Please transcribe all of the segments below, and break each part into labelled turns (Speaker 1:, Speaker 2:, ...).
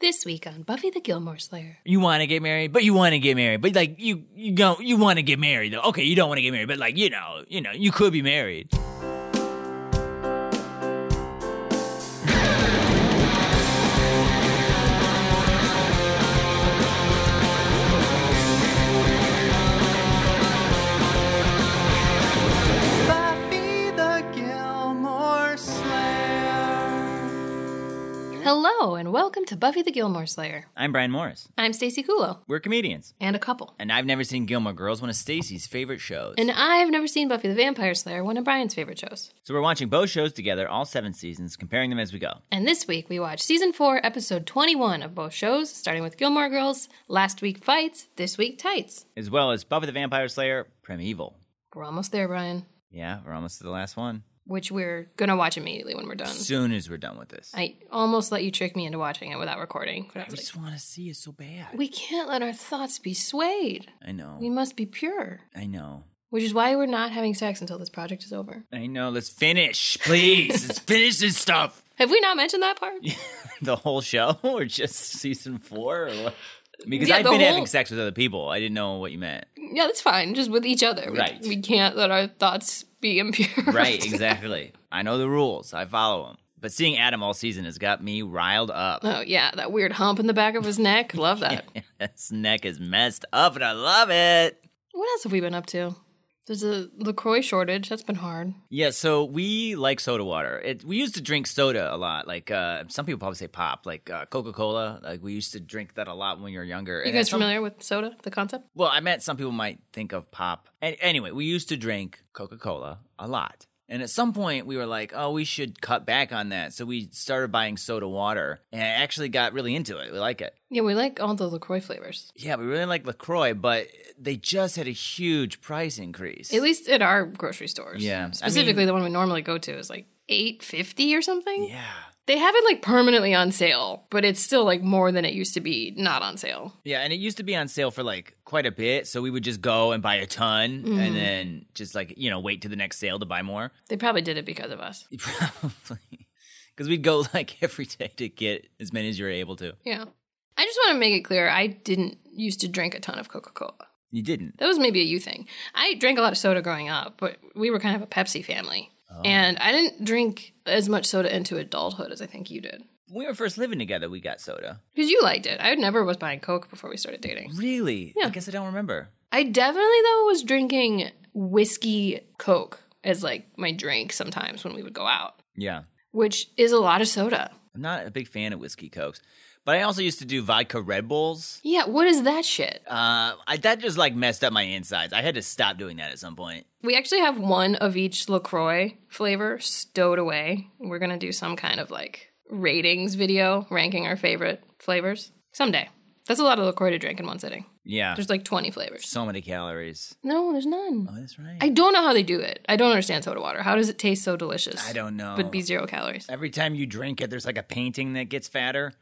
Speaker 1: This week on Buffy the Gilmore Slayer.
Speaker 2: You want to get married, but you want to get married, but like you you don't you want to get married though. Okay, you don't want to get married, but like you know you know you could be married.
Speaker 1: Hello, and welcome to Buffy the Gilmore Slayer.
Speaker 2: I'm Brian Morris.
Speaker 1: I'm Stacey Kulo,
Speaker 2: We're comedians,
Speaker 1: and a couple.
Speaker 2: and I've never seen Gilmore Girls, one of Stacy's favorite shows.
Speaker 1: And I've never seen Buffy the Vampire Slayer, one of Brian's favorite shows.
Speaker 2: so we're watching both shows together, all seven seasons, comparing them as we go.
Speaker 1: And this week we watched season 4, episode 21 of both shows, starting with Gilmore Girls, last week Fights, this week Tights.
Speaker 2: as well as Buffy the Vampire Slayer Primeval.
Speaker 1: We're almost there, Brian,
Speaker 2: Yeah, we're almost to the last one.
Speaker 1: Which we're gonna watch immediately when we're done.
Speaker 2: Soon as we're done with this,
Speaker 1: I almost let you trick me into watching it without recording, I
Speaker 2: I
Speaker 1: like,
Speaker 2: just want to see it so bad.
Speaker 1: we can't let our thoughts be swayed.
Speaker 2: I know,
Speaker 1: We must be pure.
Speaker 2: I know,
Speaker 1: Which is why we're not having sex until this project is over.
Speaker 2: I know. Let's finish, please. Let's finish this stuff.
Speaker 1: Have we not mentioned that part?
Speaker 2: the whole show or just season four or what? Because
Speaker 1: Yeah,
Speaker 2: I've been
Speaker 1: whole-
Speaker 2: having sex with other people. I didn't know what you meant.
Speaker 1: Yeah, that's fine. Just with each other. We-
Speaker 2: Right.
Speaker 1: We, can't let our thoughts be impure.
Speaker 2: Right, exactly. I know the rules. I follow them. But seeing Adam all season has got me riled up.
Speaker 1: Oh, yeah. That weird hump in the back of his neck. Love that.
Speaker 2: His neck is messed up and I love it.
Speaker 1: What else have we been up to? There's a LaCroix shortage. That's been hard.
Speaker 2: Yeah, so we like soda water. It, we used to drink soda a lot. Like uh, some people probably say pop, like uh, Coca Cola. Like we used to drink that a lot when we were younger.
Speaker 1: You
Speaker 2: And
Speaker 1: guys
Speaker 2: some-
Speaker 1: familiar with soda, the concept?
Speaker 2: Well, I meant some people might think of pop. And anyway, we used to drink Coca Cola a lot. And at some point, we were like, oh, we should cut back on that. So we started buying soda water and I actually got really into it. We like it.
Speaker 1: Yeah, we like all the LaCroix flavors.
Speaker 2: Yeah, we really like LaCroix, but they just had a huge price increase.
Speaker 1: At least at our grocery stores.
Speaker 2: Yeah, I
Speaker 1: Specifically,
Speaker 2: mean-
Speaker 1: the one we normally go to is like eight fifty or something.
Speaker 2: Yeah.
Speaker 1: They have it like permanently on sale, but it's still like more than it used to be not on sale.
Speaker 2: Yeah, and it used to be on sale for like quite a bit. So we would just go and buy a ton
Speaker 1: Mm-hmm.
Speaker 2: and then just like, you know, wait to the next sale to buy more.
Speaker 1: They probably did it because of us.
Speaker 2: Probably. Because we'd go like every day to get as many as you were able to.
Speaker 1: Yeah. I just want to make it clear I didn't used to drink a ton of Coca Cola.
Speaker 2: You didn't.
Speaker 1: That was maybe a you thing. I drank a lot of soda growing up, but we were kind of a Pepsi family.
Speaker 2: Oh.
Speaker 1: And I didn't drink as much soda into adulthood as I think you did.
Speaker 2: When we were first living together, we got soda.
Speaker 1: Because you liked it. I never was buying Coke before we started dating.
Speaker 2: Really?
Speaker 1: Yeah.
Speaker 2: I guess I don't remember.
Speaker 1: I definitely, though, was drinking whiskey Coke as like my drink sometimes when we would go out,
Speaker 2: Yeah.
Speaker 1: which is a lot of soda.
Speaker 2: I'm not a big fan of whiskey cokes. But I also used to do vodka Red Bulls.
Speaker 1: Yeah, what is that shit?
Speaker 2: Uh, I, that just like messed up my insides. I had to stop doing that at some point.
Speaker 1: We actually have one of each LaCroix flavor stowed away. We're going to do some kind of like ratings video ranking our favorite flavors someday. That's a lot of LaCroix to drink in one sitting.
Speaker 2: Yeah.
Speaker 1: There's like 20 flavors.
Speaker 2: so many calories.
Speaker 1: No, there's none.
Speaker 2: Oh, that's right.
Speaker 1: I don't know how they do it. I don't understand soda water. How does it taste so delicious?
Speaker 2: I don't know.
Speaker 1: But be zero calories.
Speaker 2: Every time you drink it, there's like a painting that gets fatter.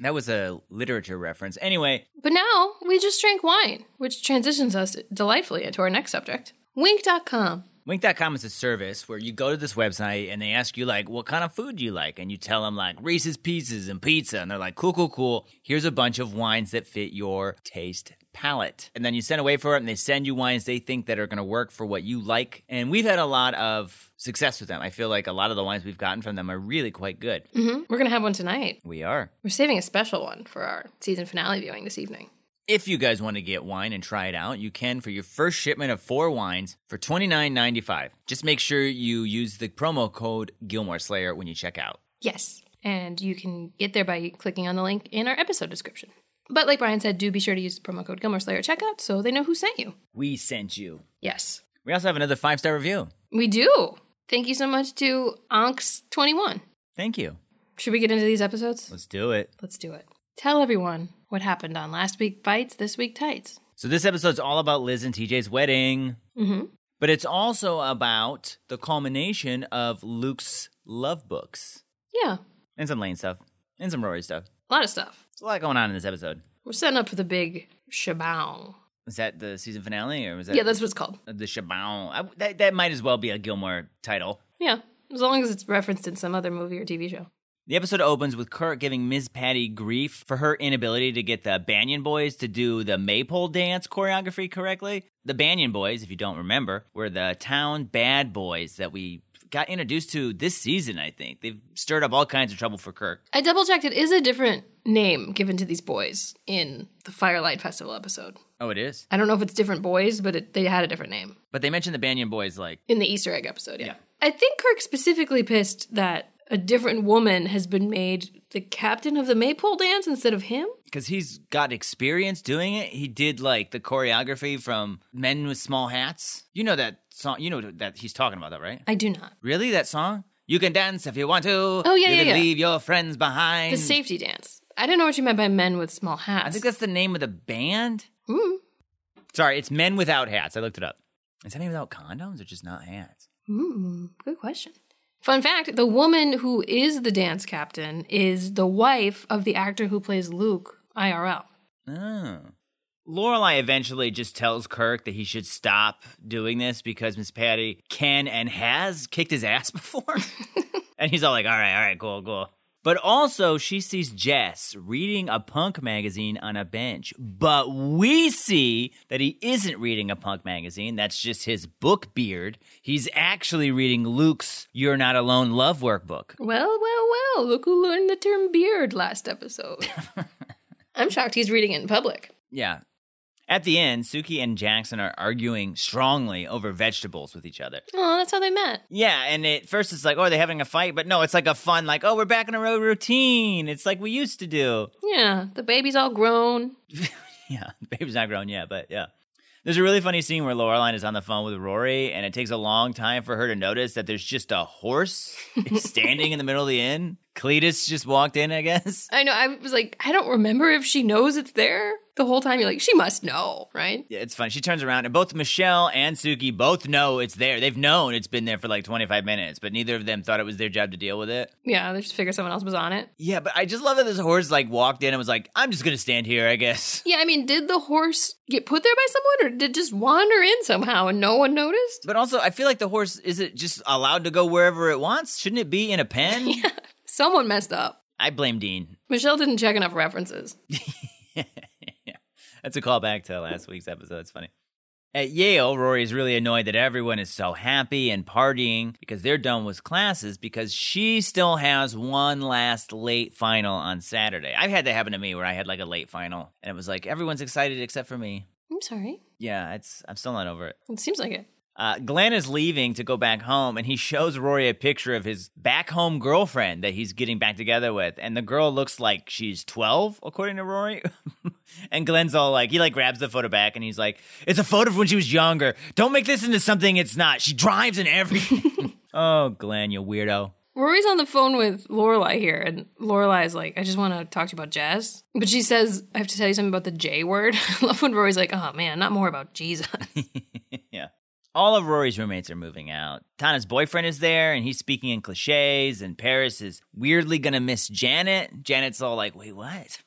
Speaker 2: That was a literature reference. Anyway,
Speaker 1: But now we just drank wine, which transitions us delightfully into our next subject. Winc.com.
Speaker 2: Winc.com is a service where you go to this website and they ask you, like, what kind of food do you like? And you tell them, like, Reese's Pieces and pizza. And they're like, cool, cool, cool. Here's a bunch of wines that fit your taste palette. And then you send away for it and they send you wines they think that are going to work for what you like. And we've had a lot of success with them. I feel like a lot of the wines we've gotten from them are really quite good.
Speaker 1: hmm We're going to have one tonight.
Speaker 2: We are.
Speaker 1: We're saving a special one for our season finale viewing this evening.
Speaker 2: If you guys want to get wine and try it out, you can for your first shipment of four wines for $29.95. Just make sure you use the promo code Gilmore Slayer when you check out.
Speaker 1: Yes. And you can get there by clicking on the link in our episode description. But like Brian said, do be sure to use the promo code Gilmore Slayer at checkout so they know who sent you.
Speaker 2: We sent you.
Speaker 1: Yes.
Speaker 2: We also have another five star review.
Speaker 1: We do. Thank you so much to Onks21.
Speaker 2: Thank you.
Speaker 1: Should we get into these episodes?
Speaker 2: Let's do it.
Speaker 1: Let's do it. Tell everyone what happened on last week fights, this week tights.
Speaker 2: So, this episode's all about Liz and TJ's wedding,
Speaker 1: Mm-hmm.
Speaker 2: but it's also about the culmination of Luke's love books
Speaker 1: Yeah,
Speaker 2: and some Lane stuff and some Rory stuff.
Speaker 1: a lot of stuff.
Speaker 2: There's a lot going on in this episode.
Speaker 1: We're setting up for the big shabang.
Speaker 2: Was that the season finale, or was that
Speaker 1: Yeah, that's what it's called.
Speaker 2: the Shabon? I, that that might as well be a Gilmore title.
Speaker 1: Yeah, as long as it's referenced in some other movie or TV show.
Speaker 2: The episode opens with Kirk giving Ms. Patty grief for her inability to get the Banyan Boys to do the maypole dance choreography correctly. The Banyan Boys, if you don't remember, were the town bad boys that we got introduced to this season, I think. They've stirred up all kinds of trouble for Kirk.
Speaker 1: I double checked. It is a different name given to these boys in the Firelight Festival episode.
Speaker 2: Oh, it is?
Speaker 1: I don't know if it's different boys, but it, they had a different name
Speaker 2: But they mentioned the Banyan Boys like,
Speaker 1: in the Easter egg episode. Yeah.
Speaker 2: Yeah.
Speaker 1: I think Kirk specifically pissed that a different woman has been made the captain of the maypole dance instead of him.
Speaker 2: because he's got experience doing it. He did like the choreography from Men with Small Hats. You know that song. You know that he's talking about that, right?
Speaker 1: I do not.
Speaker 2: Really, that song? You can dance if you want to.
Speaker 1: Oh, yeah,
Speaker 2: you
Speaker 1: yeah,
Speaker 2: can
Speaker 1: yeah.
Speaker 2: leave your friends behind.
Speaker 1: The safety dance. I didn't know what you meant by men with small hats.
Speaker 2: I think that's the name of the band.
Speaker 1: Hmm.
Speaker 2: Sorry, it's Men Without Hats. I looked it up. Is that mean without condoms or just not hats?
Speaker 1: Hmm, good question. Fun fact the woman who is the dance captain is the wife of the actor who plays Luke IRL.
Speaker 2: Oh. Lorelai eventually just tells Kirk that he should stop doing this because Miss Patty can and has kicked his ass before. and he's all like, all right, all right, cool, cool. But also, she sees Jess reading a punk magazine on a bench. But we see that he isn't reading a punk magazine. That's just his book beard. He's actually reading Luke's You're Not Alone love workbook.
Speaker 1: Well, well, well, look who learned the term beard last episode. I'm shocked he's reading it in public.
Speaker 2: Yeah. At the end, Sookie and Jackson are arguing strongly over vegetables with each other.
Speaker 1: Oh, that's how they met.
Speaker 2: Yeah, and at first it's like, oh, are they having a fight? But no, it's like a fun, like, oh, we're back in a road routine. It's like we used to do.
Speaker 1: Yeah, the baby's all grown.
Speaker 2: Yeah, the baby's not grown yet, but yeah. There's a really funny scene where Lorelai is on the phone with Rory, and it takes a long time for her to notice that there's just a horse standing in the middle of the inn. Cletus just walked in, I guess.
Speaker 1: I know, I was like, I don't remember if she knows it's there. The whole time you're like, she must know, right?
Speaker 2: Yeah, it's funny. She turns around, and both Michel and Sookie both know it's there. They've known it's been there for like 25 minutes, but neither of them thought it was their job to deal with it.
Speaker 1: Yeah, they just figured someone else was on it.
Speaker 2: Yeah, but I just love that this horse like walked in and was like, "I'm just gonna stand here, I guess."
Speaker 1: Yeah, I mean, did the horse get put there by someone or did it just wander in somehow and no one noticed?
Speaker 2: But also, I feel like the horse is it just allowed to go wherever it wants. Shouldn't it be in a pen?
Speaker 1: Someone messed up.
Speaker 2: I blame Dean.
Speaker 1: Michel didn't check enough references.
Speaker 2: yeah, that's a callback to last week's episode. It's funny. At Yale, Rory is really annoyed that everyone is so happy and partying because they're done with classes because she still has one last late final on Saturday. I've had that happen to me where I had like a late final and it was like everyone's excited except for me.
Speaker 1: I'm sorry.
Speaker 2: Yeah, it's I'm still not over it.
Speaker 1: It seems like it.
Speaker 2: Uh, Glenn is leaving to go back home, and he shows Rory a picture of his back home girlfriend that he's getting back together with. And the girl looks like she's 12, according to Rory. and Glenn's all like, he like grabs the photo back and he's like, it's a photo of when she was younger. Don't make this into something it's not. She drives and everything. oh, Glenn, you weirdo.
Speaker 1: Rory's on the phone with Lorelai here, and Lorelai is like, I just want to talk to you about Jess. But she says, I have to tell you something about the J word. I love when Rory's like, oh man, not more about Jesus.
Speaker 2: All of Rory's roommates are moving out. Tana's boyfriend is there, and he's speaking in cliches, and Paris is weirdly gonna miss Janet. Janet's all like, wait, what?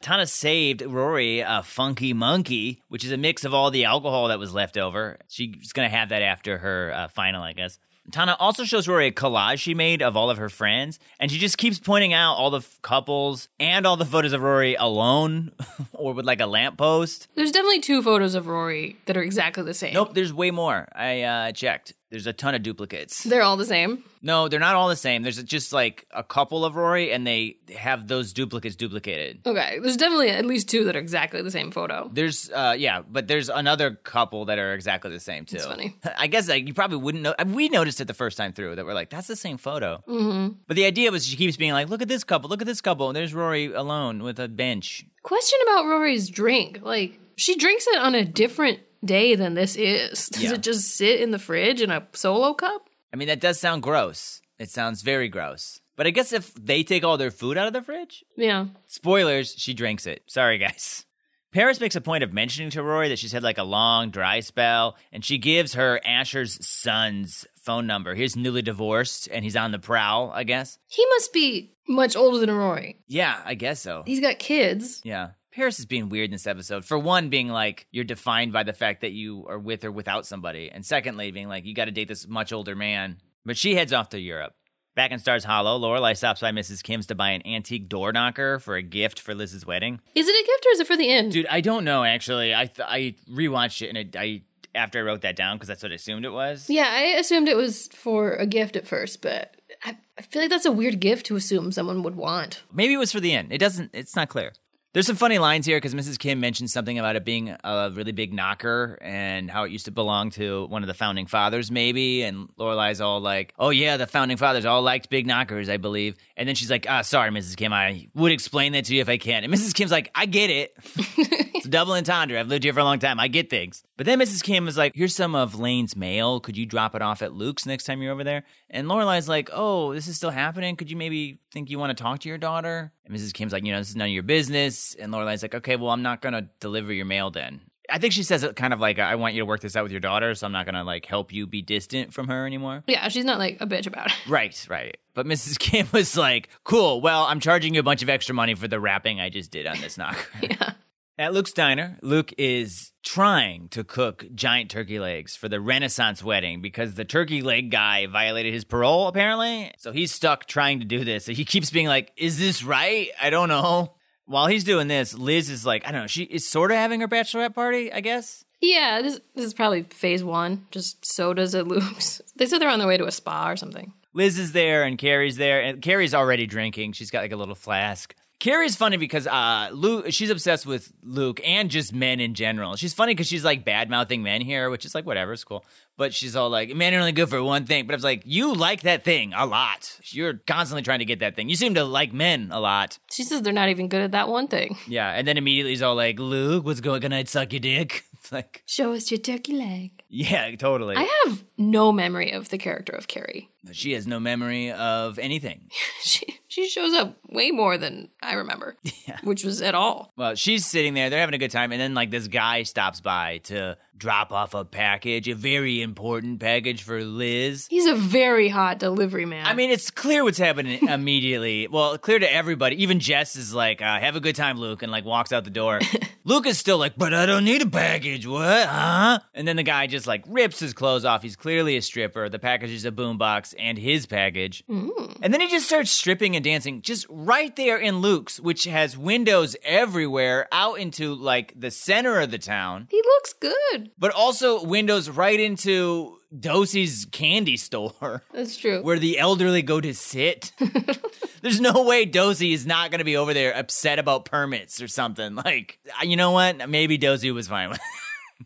Speaker 2: Tana saved Rory a funky monkey, which is a mix of all the alcohol that was left over. She's gonna have that after her uh, final, I guess. Tana also shows Rory a collage she made of all of her friends, and she just keeps pointing out all the f- couples and all the photos of Rory alone or with like a lamppost.
Speaker 1: There's definitely two photos of Rory that are exactly the same.
Speaker 2: Nope, there's way more. I uh, checked. There's a ton of duplicates.
Speaker 1: They're all the same.
Speaker 2: No, they're not all the same. There's just like a couple of Rory, and they have those duplicates duplicated.
Speaker 1: Okay, there's definitely at least two that are exactly the same photo.
Speaker 2: There's, uh, yeah, but there's another couple that are exactly the same too.
Speaker 1: That's funny.
Speaker 2: I guess like you probably wouldn't know. We noticed it the first time through that we're like, that's the same photo. Mm-hmm. But the idea was she keeps being like, look at this couple, look at this couple, and there's Rory alone with a bench.
Speaker 1: Question about Rory's drink. Like, she drinks it on a different day than this is. Does
Speaker 2: Yeah.
Speaker 1: it just sit in the fridge in a solo cup?
Speaker 2: I mean, that does sound gross. It sounds very gross. But I guess if they take all their food out of the fridge,
Speaker 1: Yeah.
Speaker 2: Spoilers, she drinks it. Sorry, guys. Paris makes a point of mentioning to Rory that she's had like a long dry spell, and she gives her Asher's son's phone number. He's newly divorced, and he's on the prowl, I guess.
Speaker 1: He must be much older than Rory.
Speaker 2: Yeah, I guess so.
Speaker 1: He's got kids.
Speaker 2: Yeah. Paris is being weird in this episode. For one, being like, you're defined by the fact that you are with or without somebody. And secondly, being like, you got to date this much older man. But she heads off to Europe. Back in Stars Hollow, Lorelai stops by Mrs. Kim's to buy an antique door knocker for a gift for Liz's wedding.
Speaker 1: Is it a gift or is it for the end?
Speaker 2: Dude, I don't know actually. I th- I rewatched it and it, I after I wrote that down because that's what I assumed it was.
Speaker 1: Yeah, I assumed it was for a gift at first, but I, I feel like that's a weird gift to assume someone would want.
Speaker 2: Maybe it was for the end. It doesn't. It's not clear. There's some funny lines here because Mrs. Kim mentioned something about it being a really big knocker and how it used to belong to one of the founding fathers, maybe. And Lorelai's all like, "Oh yeah, the founding fathers all liked big knockers, I believe." And then she's like, "Ah, sorry, Mrs. Kim, I would explain that to you if I can." And Mrs. Kim's like, "I get it. it's a double entendre. I've lived here for a long time. I get things." But then Mrs. Kim is like, "Here's some of Lane's mail. Could you drop it off at Luke's next time you're over there?" And Lorelai's like, "Oh, this is still happening. Could you maybe think you want to talk to your daughter?" And Mrs. Kim's like, "You know, this is none of your business." And Lorelai's like, "Okay, well, I'm not gonna deliver your mail then." I think she says it kind of like, "I want you to work this out with your daughter, so I'm not gonna like help you be distant from her anymore."
Speaker 1: Yeah, she's not like a bitch about it.
Speaker 2: Right, right. But Mrs. Kim was like, "Cool. Well, I'm charging you a bunch of extra money for the wrapping I just did on this knocker."
Speaker 1: Yeah.
Speaker 2: At Luke's diner, Luke is trying to cook giant turkey legs for the Renaissance wedding because the turkey leg guy violated his parole, apparently. So he's stuck trying to do this. So he keeps being like, Is this right? I don't know. While he's doing this, Liz is like, I don't know, she is sort of having her bachelorette party, I guess.
Speaker 1: Yeah, this, this is probably phase one. Just sodas at Luke's. They said they're on their way to a spa or something.
Speaker 2: Liz is there and Carrie's there, and Carrie's already drinking. She's got like a little flask. Carrie's funny because uh, Luke, she's obsessed with Luke and just men in general. She's funny because she's like bad mouthing men here, which is like whatever, it's cool. But she's all like, men are only good for one thing. But I was like, you like that thing a lot. You're constantly trying to get that thing. You seem to like men a lot.
Speaker 1: She says they're not even good at that one thing.
Speaker 2: Yeah, and then immediately he's all like, Luke, what's going on? I'd suck your dick. Like,
Speaker 1: Show us your turkey leg.
Speaker 2: yeah, totally.
Speaker 1: I have no memory of the character of Carrie.
Speaker 2: she has no memory of anything.
Speaker 1: She she shows up way more than I remember, which was at all.
Speaker 2: Well, she's sitting there, they're having a good time, and then like this guy stops by to drop off a package, a very important package for Liz.
Speaker 1: He's a very hot delivery man.
Speaker 2: I mean, it's clear what's happening immediately. Well, clear to everybody. Even Jess is like, uh, "Have a good time, Luke," and like walks out the door. Luke is still like, "But I don't need a package. What? Huh?" And then the guy just like rips his clothes off. He's clearly a stripper. The package is a boombox and his package. Mm. And then he just starts stripping and dancing just right there in Luke's, which has windows everywhere out into like the center of the town,
Speaker 1: he looks good.
Speaker 2: but also windows right into Dosey's candy store
Speaker 1: That's true.
Speaker 2: where the elderly go to sit. There's no way Dozy is not going to be over there upset about permits or something. Like, you know what? Maybe Dozy was fine with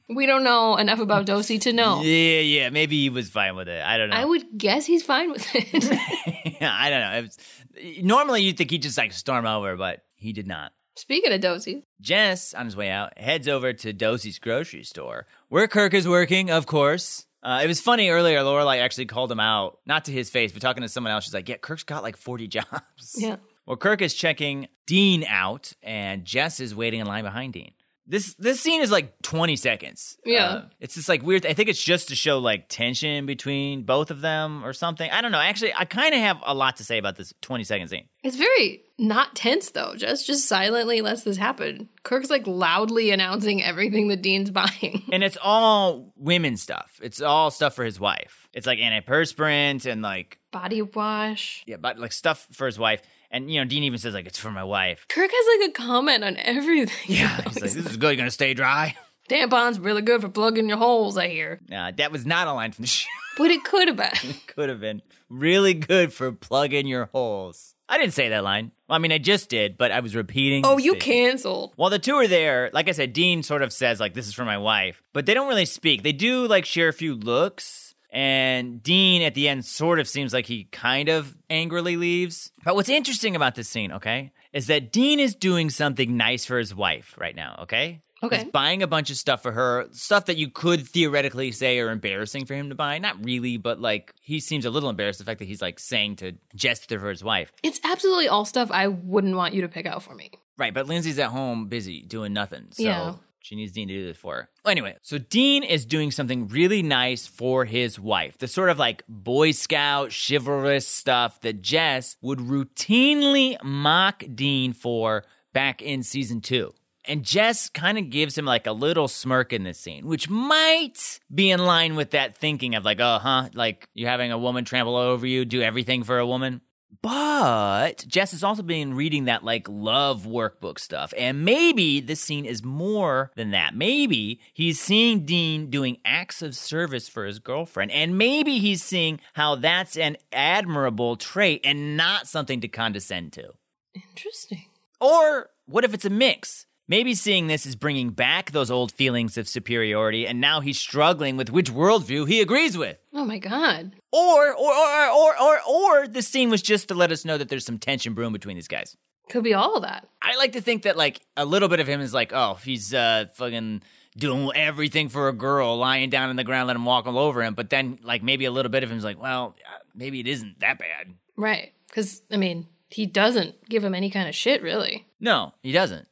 Speaker 1: we don't know enough about Dosey to know.
Speaker 2: Yeah, yeah. Maybe he was fine with it. I don't know.
Speaker 1: I would guess he's fine with it.
Speaker 2: yeah, I don't know. Was, normally you'd think he'd just like storm over, but he did not.
Speaker 1: Speaking of Dosey,
Speaker 2: Jess, on his way out, heads over to Dozy's grocery store, where Kirk is working, of course. Uh, it was funny earlier. Lorelai actually called him out, not to his face, but talking to someone else. She's like, "Yeah, Kirk's got like forty jobs."
Speaker 1: yeah.
Speaker 2: Well, Kirk is checking Dean out, and Jess is waiting in line behind Dean. This this scene is like 20 seconds.
Speaker 1: Yeah.
Speaker 2: Uh, it's just like weird. I think it's just to show like tension between both of them or something. I don't know. Actually, I kind of have a lot to say about this 20 second scene.
Speaker 1: It's very not tense though. Just just silently lets this happen. Kirk's like loudly announcing everything that Dean's buying.
Speaker 2: And it's all women stuff. It's all stuff for his wife. It's like antiperspirant and like
Speaker 1: Body wash.
Speaker 2: yeah, but like stuff for his wife. And you know, Dean even says like it's for my wife.
Speaker 1: Kirk has like a comment on everything.
Speaker 2: Yeah, he's like, this is good. You're gonna stay dry.
Speaker 1: Tampon's really good for plugging your holes, I hear.
Speaker 2: Uh, that was not a line from the show.
Speaker 1: But it could have been.
Speaker 2: it Could have been really good for plugging your holes. I didn't say that line. Well, I mean, I just did, but I was repeating.
Speaker 1: Oh, you
Speaker 2: statement.
Speaker 1: canceled.
Speaker 2: While the two are there, like I said, Dean sort of says like this is for my wife, but they don't really speak. They do like share a few looks, and Dean at the end sort of seems like he kind of angrily leaves. But what's interesting about this scene, okay, is that Dean is doing something nice for his wife right now, okay?
Speaker 1: Okay.
Speaker 2: He's buying a bunch of stuff for her, stuff that you could theoretically say are embarrassing for him to buy. Not really, but like he seems a little embarrassed the fact that he's like saying to gesture for his wife.
Speaker 1: It's absolutely all stuff I wouldn't want you to pick out for me.
Speaker 2: Right, but Lindsay's at home busy doing nothing. So
Speaker 1: Yeah.
Speaker 2: She needs Dean to do this for her. Anyway, so Dean is doing something really nice for his wife. The sort of like Boy Scout chivalrous stuff that Jess would routinely mock Dean for back in season two. And Jess kind of gives him like a little smirk in this scene, which might be in line with that thinking of like, oh, huh, like you're having a woman trample over you, do everything for a woman. But Jess has also been reading that like love workbook stuff. And maybe this scene is more than that. Maybe he's seeing Dean doing acts of service for his girlfriend. And maybe he's seeing how that's an admirable trait and not something to condescend to.
Speaker 1: Interesting.
Speaker 2: Or what if it's a mix? Maybe seeing this is bringing back those old feelings of superiority, and now he's struggling with which worldview he agrees with.
Speaker 1: Oh my god.
Speaker 2: Or, or, or, or, or, or this scene was just to let us know that there's some tension brewing between these guys.
Speaker 1: Could be all of that.
Speaker 2: I like to think that like a little bit of him is like, oh, he's uh fucking doing everything for a girl, lying down on the ground, let him walk all over him. But then like maybe a little bit of him is like, well, uh, maybe it isn't that bad.
Speaker 1: Right. Because, I mean, he doesn't give him any kind of shit, really.
Speaker 2: No, he doesn't.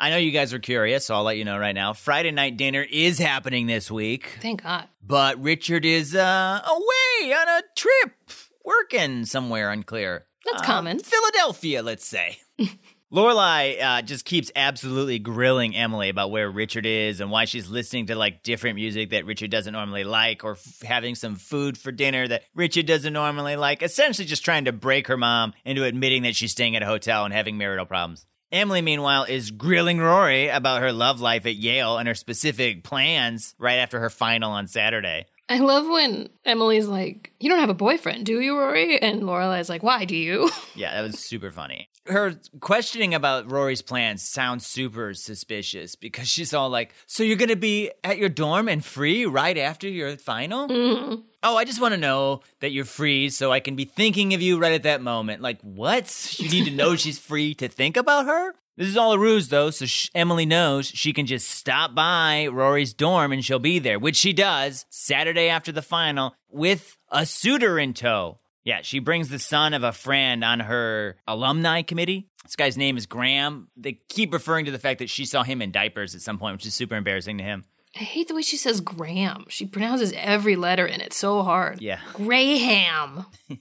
Speaker 2: I know you guys are curious, so I'll let you know right now. Friday night dinner is happening this week,
Speaker 1: Thank God.
Speaker 2: but Richard is uh away on a trip, working somewhere unclear.
Speaker 1: That's
Speaker 2: Uh,
Speaker 1: common.
Speaker 2: Philadelphia, let's say. Lorelai uh, just keeps absolutely grilling Emily about where Richard is and why she's listening to like different music that Richard doesn't normally like, or f- having some food for dinner that Richard doesn't normally like. Essentially, just trying to break her mom into admitting that she's staying at a hotel and having marital problems. Emily, meanwhile, is grilling Rory about her love life at Yale and her specific plans right after her final on Saturday.
Speaker 1: I love when Emily's like, You don't have a boyfriend, do you, Rory? And Lorelai's like, Why do you?
Speaker 2: Yeah, that was super funny. Her questioning about Rory's plans sounds super suspicious because she's all like, So you're going to be at your dorm and free right after your final?
Speaker 1: Mhm.
Speaker 2: Oh, I just want to know that you're free so I can be thinking of you right at that moment. Like, what? You need to know she's free to think about her? This is all a ruse, though, so sh- Emily knows she can just stop by Rory's dorm and she'll be there, which she does Saturday after the final with a suitor in tow. Yeah, she brings the son of a friend on her alumni committee. This guy's name is Graham. They keep referring to the fact that she saw him in diapers at some point, which is super embarrassing to him.
Speaker 1: I hate the way she says Graham. She pronounces every letter in it so hard.
Speaker 2: Yeah.
Speaker 1: Graham.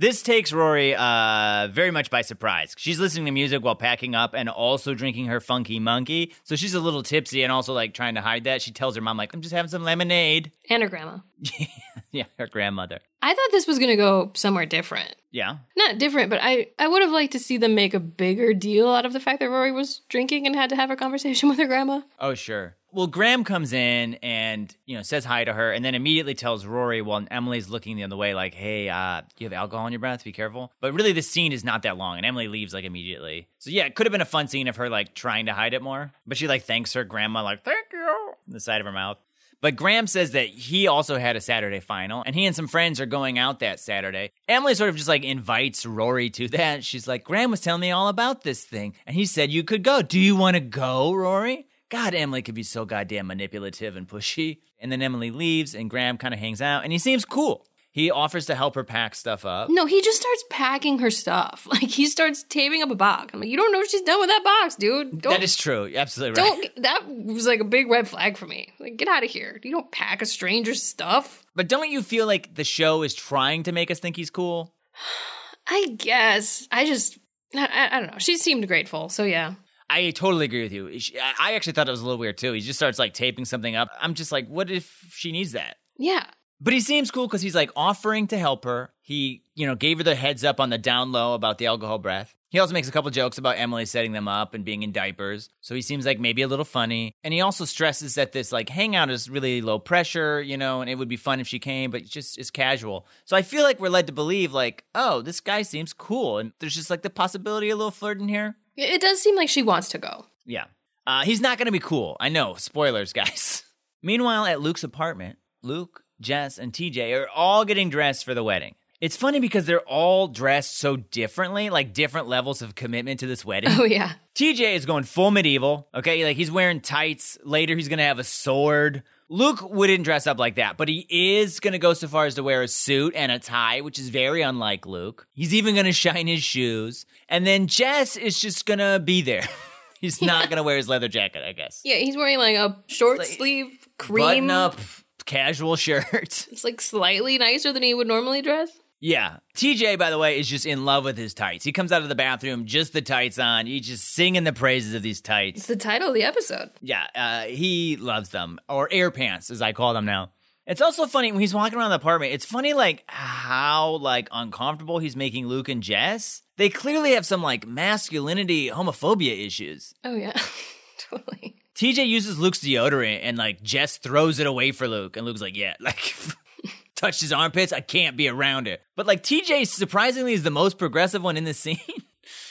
Speaker 2: This takes Rory uh, very much by surprise. She's listening to music while packing up and also drinking her funky monkey. So she's a little tipsy and also like trying to hide that. She tells her mom, like, I'm just having some lemonade.
Speaker 1: And her grandma.
Speaker 2: yeah, her grandmother.
Speaker 1: I thought this was going to go somewhere different.
Speaker 2: Yeah.
Speaker 1: Not different, but I, I would have liked to see them make a bigger deal out of the fact that Rory was drinking and had to have a conversation with her grandma.
Speaker 2: Oh, sure. Well, Graham comes in and, you know, says hi to her and then immediately tells Rory while Emily's looking the other way, like, hey, uh, you have alcohol in your breath? Be careful. But really, the scene is not that long and Emily leaves, like, immediately. So, yeah, it could have been a fun scene of her, like, trying to hide it more. But she, like, thanks her grandma, like, thank you, in the side of her mouth. But Graham says that he also had a Saturday final, and he and some friends are going out that Saturday. Emily sort of just like invites Rory to that. She's like, Graham was telling me all about this thing, and he said you could go. Do you want to go, Rory? God, Emily could be so goddamn manipulative and pushy. And then Emily leaves, and Graham kind of hangs out, and he seems cool. He offers to help her pack stuff up.
Speaker 1: No, he just starts packing her stuff. Like he starts taping up a box. I'm like, you don't know what she's done with that box, dude. Don't
Speaker 2: That is true. You're Absolutely right.
Speaker 1: don't that was like a big red flag for me. Like, get out of here. You don't pack a stranger's stuff.
Speaker 2: But don't you feel like the show is trying to make us think he's cool?
Speaker 1: I guess. I just I, I, I don't know. She seemed grateful, so yeah.
Speaker 2: I totally agree with you. She- I I actually thought it was a little weird too. He just starts like taping something up. I'm just like, what if she needs that?
Speaker 1: Yeah.
Speaker 2: But he seems cool because he's like offering to help her. He, you know, gave her the heads up on the down low about the alcohol breath. He also makes a couple jokes about Emily setting them up and being in diapers. So he seems like maybe a little funny. And he also stresses that this like hangout is really low pressure, you know, and it would be fun if she came, but it's just is casual. So I feel like we're led to believe like, oh, this guy seems cool. And there's just like the possibility of a little flirting here.
Speaker 1: It does seem like she wants to go.
Speaker 2: Yeah. Uh, he's not going to be cool. I know. Spoilers, guys. Meanwhile, at Luke's apartment, Luke, Jess, and TJ are all getting dressed for the wedding. It's funny because they're all dressed so differently, like different levels of commitment to this wedding.
Speaker 1: Oh yeah.
Speaker 2: TJ is going full medieval, okay? Like he's wearing tights. Later, he's going to have a sword. Luke wouldn't dress up like that, but he is going to go so far as to wear a suit and a tie, which is very unlike Luke. He's even going to shine his shoes. And then Jess is just going to be there. he's not going to wear his leather jacket, I guess.
Speaker 1: Yeah, he's wearing like a short
Speaker 2: Like,
Speaker 1: sleeve cream
Speaker 2: Button up, casual shirt.
Speaker 1: It's like slightly nicer than he would normally dress.
Speaker 2: Yeah. TJ, by the way, is just in love with his tights. He comes out of the bathroom, just the tights on. He's just singing the praises of these tights.
Speaker 1: It's the title of the episode.
Speaker 2: Yeah, uh, he loves them, or air pants, as I call them now. It's also funny when he's walking around the apartment. It's funny, like how like uncomfortable he's making Luke and Jess. They clearly have some like masculinity, homophobia issues.
Speaker 1: Oh yeah, totally.
Speaker 2: TJ uses Luke's deodorant, and like Jess throws it away for Luke, and Luke's like, "Yeah, like." Touched his armpits. I can't be around it. But like TJ surprisingly is the most progressive one in the scene.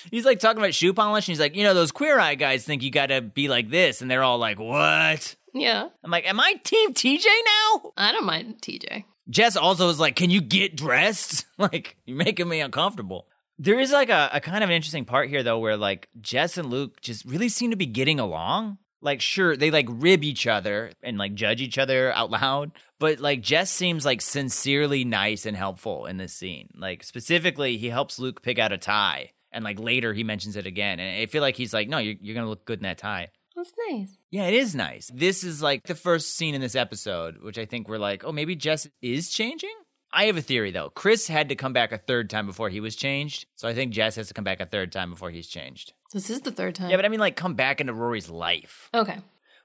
Speaker 2: he's like talking about shoe polish and he's like, you know, those queer eye guys think you gotta be like this. And they're all like, what?
Speaker 1: Yeah,
Speaker 2: I'm like, am I team TJ now?
Speaker 1: I don't mind TJ.
Speaker 2: Jess also is like, can you get dressed? like, you're making me uncomfortable. There is like a, a kind of an interesting part here though, where like Jess and Luke just really seem to be getting along. Like, sure, they like rib each other and like judge each other out loud, but like Jess seems like sincerely nice and helpful in this scene. Like, specifically, he helps Luke pick out a tie. And like later, he mentions it again. And I feel like he's like, no, you're, you're going to look good in that tie.
Speaker 1: That's nice.
Speaker 2: Yeah, it is nice. This is like the first scene in this episode, which I think we're like, oh, maybe Jess is changing? I have a theory though. Chris had to come back a third time before he was changed. So I think Jess has to come back a third time before he's changed.
Speaker 1: This is the third time.
Speaker 2: Yeah, but I mean, like, come back into Rory's life.
Speaker 1: okay.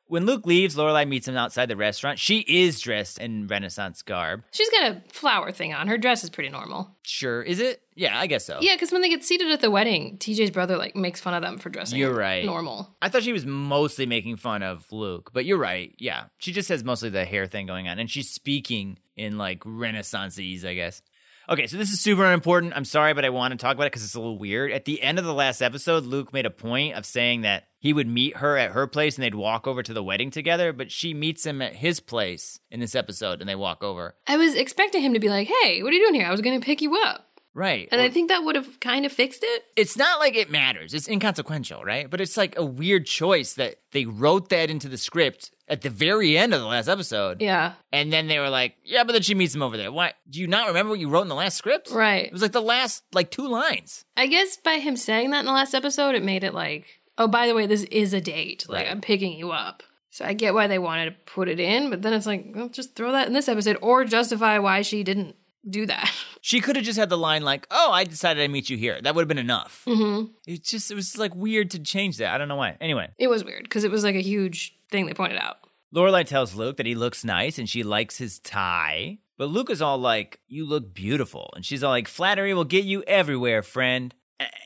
Speaker 2: When Luke leaves, Lorelai meets him outside the restaurant. She is dressed in Renaissance garb.
Speaker 1: She's got a flower thing on. Her dress is pretty normal.
Speaker 2: Sure, is it? Yeah, I guess so.
Speaker 1: Yeah, because when they get seated at the wedding, TJ's brother like makes fun of them for dressing.
Speaker 2: You're right.
Speaker 1: Normal.
Speaker 2: I thought she was mostly making fun of Luke, but you're right. Yeah, she just has mostly the hair thing going on, and she's speaking in like Renaissanceese, I guess. Okay, so this is super important. I'm sorry, but I want to talk about it because it's a little weird. At the end of the last episode, Luke made a point of saying that he would meet her at her place and they'd walk over to the wedding together, but she meets him at his place in this episode and they walk over.
Speaker 1: I was expecting him to be like, "Hey, what are you doing here? I was going to pick you up,"
Speaker 2: Right.
Speaker 1: and I think that would have kind of fixed it.
Speaker 2: it's not like it matters. It's inconsequential, right? But it's like a weird choice that they wrote that into the script at the very end of the last episode.
Speaker 1: Yeah.
Speaker 2: And then they were like, yeah, but then she meets him over there. Why? Do you not remember what you wrote in the last script?
Speaker 1: Right.
Speaker 2: It was like the last, like, two lines.
Speaker 1: I guess by him saying that in the last episode, it made it like, oh, by the way, this is a date. Like,
Speaker 2: Right.
Speaker 1: I'm picking you up. So I get why they wanted to put it in, but then it's like, well, just throw that in this episode or justify why she didn't do that.
Speaker 2: She could have just had the line like, oh, I decided I'd meet you here. That would have been enough.
Speaker 1: mm-hmm.
Speaker 2: It just, it was like weird to change that. I don't know why. Anyway,
Speaker 1: It was weird because it was like a huge thing they pointed out.
Speaker 2: Lorelai tells Luke that he looks nice and she likes his tie. But Luke is all like, You look beautiful. And she's all like, Flattery will get you everywhere, friend.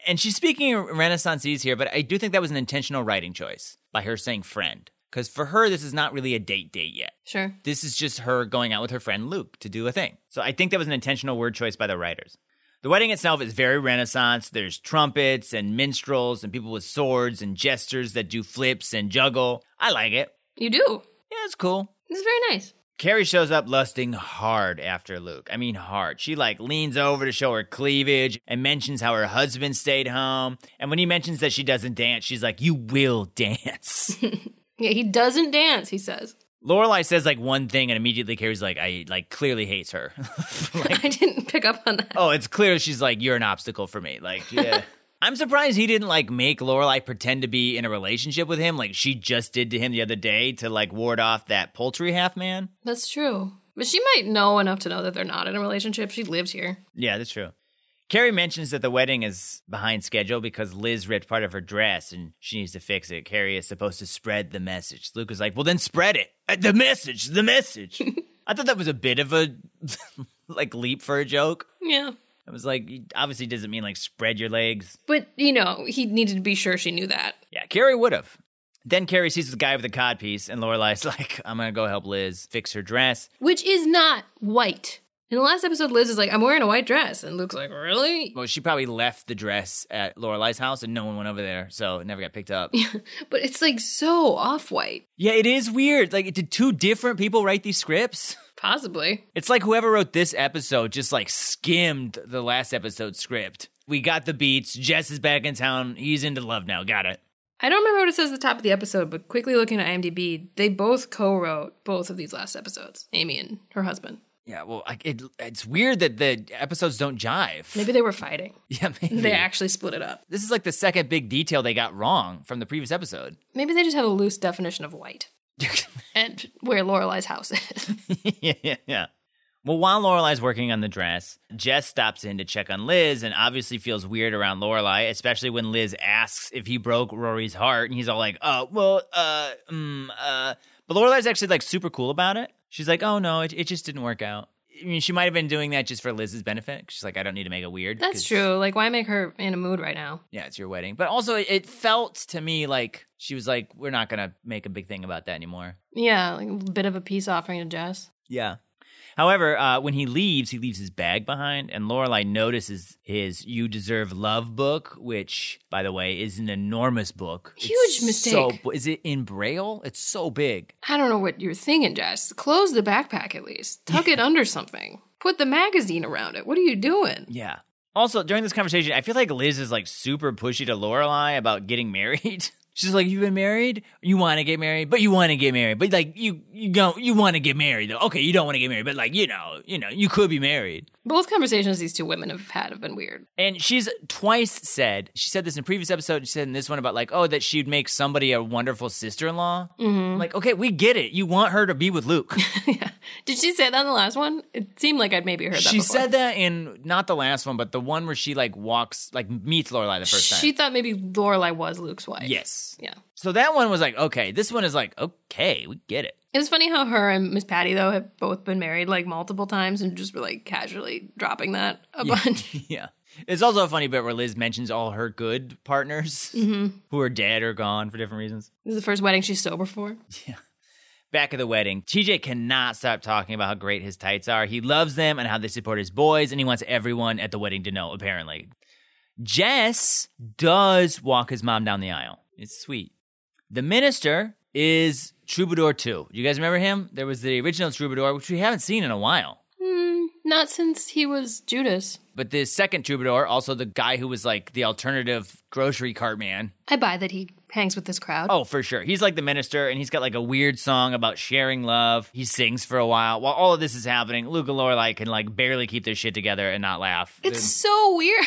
Speaker 2: And she's speaking Renaissanceese here, but I do think that was an intentional writing choice by her saying friend. Because for her, this is not really a date date yet.
Speaker 1: Sure.
Speaker 2: This is just her going out with her friend Luke to do a thing. So I think that was an intentional word choice by the writers. The wedding itself is very Renaissance. There's trumpets and minstrels and people with swords and jesters that do flips and juggle. I like it.
Speaker 1: You do.
Speaker 2: Yeah, it's cool.
Speaker 1: It's very nice.
Speaker 2: Carrie shows up lusting hard after Luke. I mean, hard. She like leans over to show her cleavage and mentions how her husband stayed home. And when he mentions that she doesn't dance, she's like, You will dance.
Speaker 1: Yeah, he doesn't dance, he says.
Speaker 2: Lorelai says like one thing and immediately Carrie's like, I like clearly hates her. like,
Speaker 1: I didn't pick up on that.
Speaker 2: oh, it's clear she's like, You're an obstacle for me. Like, yeah. I'm surprised he didn't like make Lorelai pretend to be in a relationship with him like she just did to him the other day to like ward off that poultry half man.
Speaker 1: That's true. But she might know enough to know that they're not in a relationship. She lives here.
Speaker 2: Yeah, that's true. Carrie mentions that the wedding is behind schedule because Liz ripped part of her dress and she needs to fix it. Carrie is supposed to spread the message. Luke is like, well, then spread it. Uh, The message, the message. I thought that was a bit of a like leap for a joke.
Speaker 1: Yeah.
Speaker 2: I was like, obviously doesn't mean like spread your legs.
Speaker 1: But, you know, he needed to be sure she knew that.
Speaker 2: Yeah, Carrie would have. Then Carrie sees the guy with the codpiece, and Lorelai's like, I'm gonna go help Liz fix her dress.
Speaker 1: Which is not white. In the last episode, Liz is like, I'm wearing a white dress. And Luke's like, Really?
Speaker 2: Well, she probably left the dress at Lorelai's house, and no one went over there, so it never got picked up.
Speaker 1: But it's like so off white.
Speaker 2: Yeah, it is weird. Like, did two different people write these scripts?
Speaker 1: Possibly.
Speaker 2: It's like whoever wrote this episode just like skimmed the last episode script. We got the beats. Jess is back in town. He's into love now. Got it.
Speaker 1: I don't remember what it says at the top of the episode, but quickly looking at IMDb, they both co wrote both of these last episodes Amy and her husband.
Speaker 2: Yeah, well, I, it, it's weird that the episodes don't jive.
Speaker 1: Maybe they were fighting.
Speaker 2: Yeah, maybe.
Speaker 1: They actually split it up.
Speaker 2: this is like the second big detail they got wrong from the previous episode.
Speaker 1: Maybe they just have a loose definition of white and where Lorelai's house is.
Speaker 2: yeah, yeah, yeah. Well, while Lorelai's working on the dress, Jess stops in to check on Liz and obviously feels weird around Lorelai, especially when Liz asks if he broke Rory's heart, and he's all like, "Oh, well, uh, mm, uh." But Lorelai's actually like super cool about it. She's like, "Oh no, it, it just didn't work out." I mean, she might have been doing that just for Liz's benefit. She's like, "I don't need to make it weird."
Speaker 1: That's true. Like, why make her in a mood right now?
Speaker 2: Yeah, it's your wedding, but also it, it felt to me like she was like, "We're not gonna make a big thing about that anymore."
Speaker 1: Yeah, like a bit of a peace offering to Jess.
Speaker 2: Yeah. However, uh, when he leaves, he leaves his bag behind, and Lorelai notices his "You Deserve Love" book, which, by the way, is an enormous book. It's
Speaker 1: Huge mistake.
Speaker 2: So, is it in braille? It's so big.
Speaker 1: I don't know what you're thinking, Jess. Close the backpack at least. Tuck it under something. Put the magazine around it. What are you doing?
Speaker 2: Yeah. Also, during this conversation, I feel like Liz is like super pushy to Lorelai about getting married. She's like, "You've been married. You want to get married, but you want to get married, but like you you don't you want to get married though. Okay, you don't want to get married, but like you know you know you could be married."
Speaker 1: Both conversations these two women have had have been weird.
Speaker 2: And she's twice said, she said this in a previous episode, she said in this one about like, oh, that she'd make somebody a wonderful sister in law. Mm-hmm. Like, okay, we get it. You want her to be with Luke.
Speaker 1: yeah. Did she say that in the last one? It seemed like I'd maybe heard that
Speaker 2: she
Speaker 1: before.
Speaker 2: said that in not the last one, but the one where she like walks, like meets Lorelai the first time.
Speaker 1: She thought maybe Lorelai was Luke's wife.
Speaker 2: yes.
Speaker 1: Yeah.
Speaker 2: So that one was like, okay. This one is like, okay, we get it.
Speaker 1: It was funny how her and Miss Patty though have both been married like multiple times and just were like casually dropping that a bunch.
Speaker 2: yeah. It's also a funny bit where Liz mentions all her good partners mm-hmm. who are dead or gone for different reasons.
Speaker 1: This is the first wedding she's sober for. Yeah.
Speaker 2: Back at the wedding, TJ cannot stop talking about how great his tights are. He loves them and how they support his boys, and he wants everyone at the wedding to know, apparently. Jess does walk his mom down the aisle. It's sweet. The minister is Troubadour 2. You guys remember him? There was the original Troubadour, which we haven't seen in a while.
Speaker 1: Hmm, not since he was Judas.
Speaker 2: But the second Troubadour, also the guy who was like the alternative grocery cart man.
Speaker 1: I buy that he hangs with this crowd.
Speaker 2: Oh, for sure. He's like the minister, and he's got like a weird song about sharing love. He sings for a while. While all of this is happening, Luke and Lorelai can like barely keep their shit together and not laugh.
Speaker 1: It's so weird.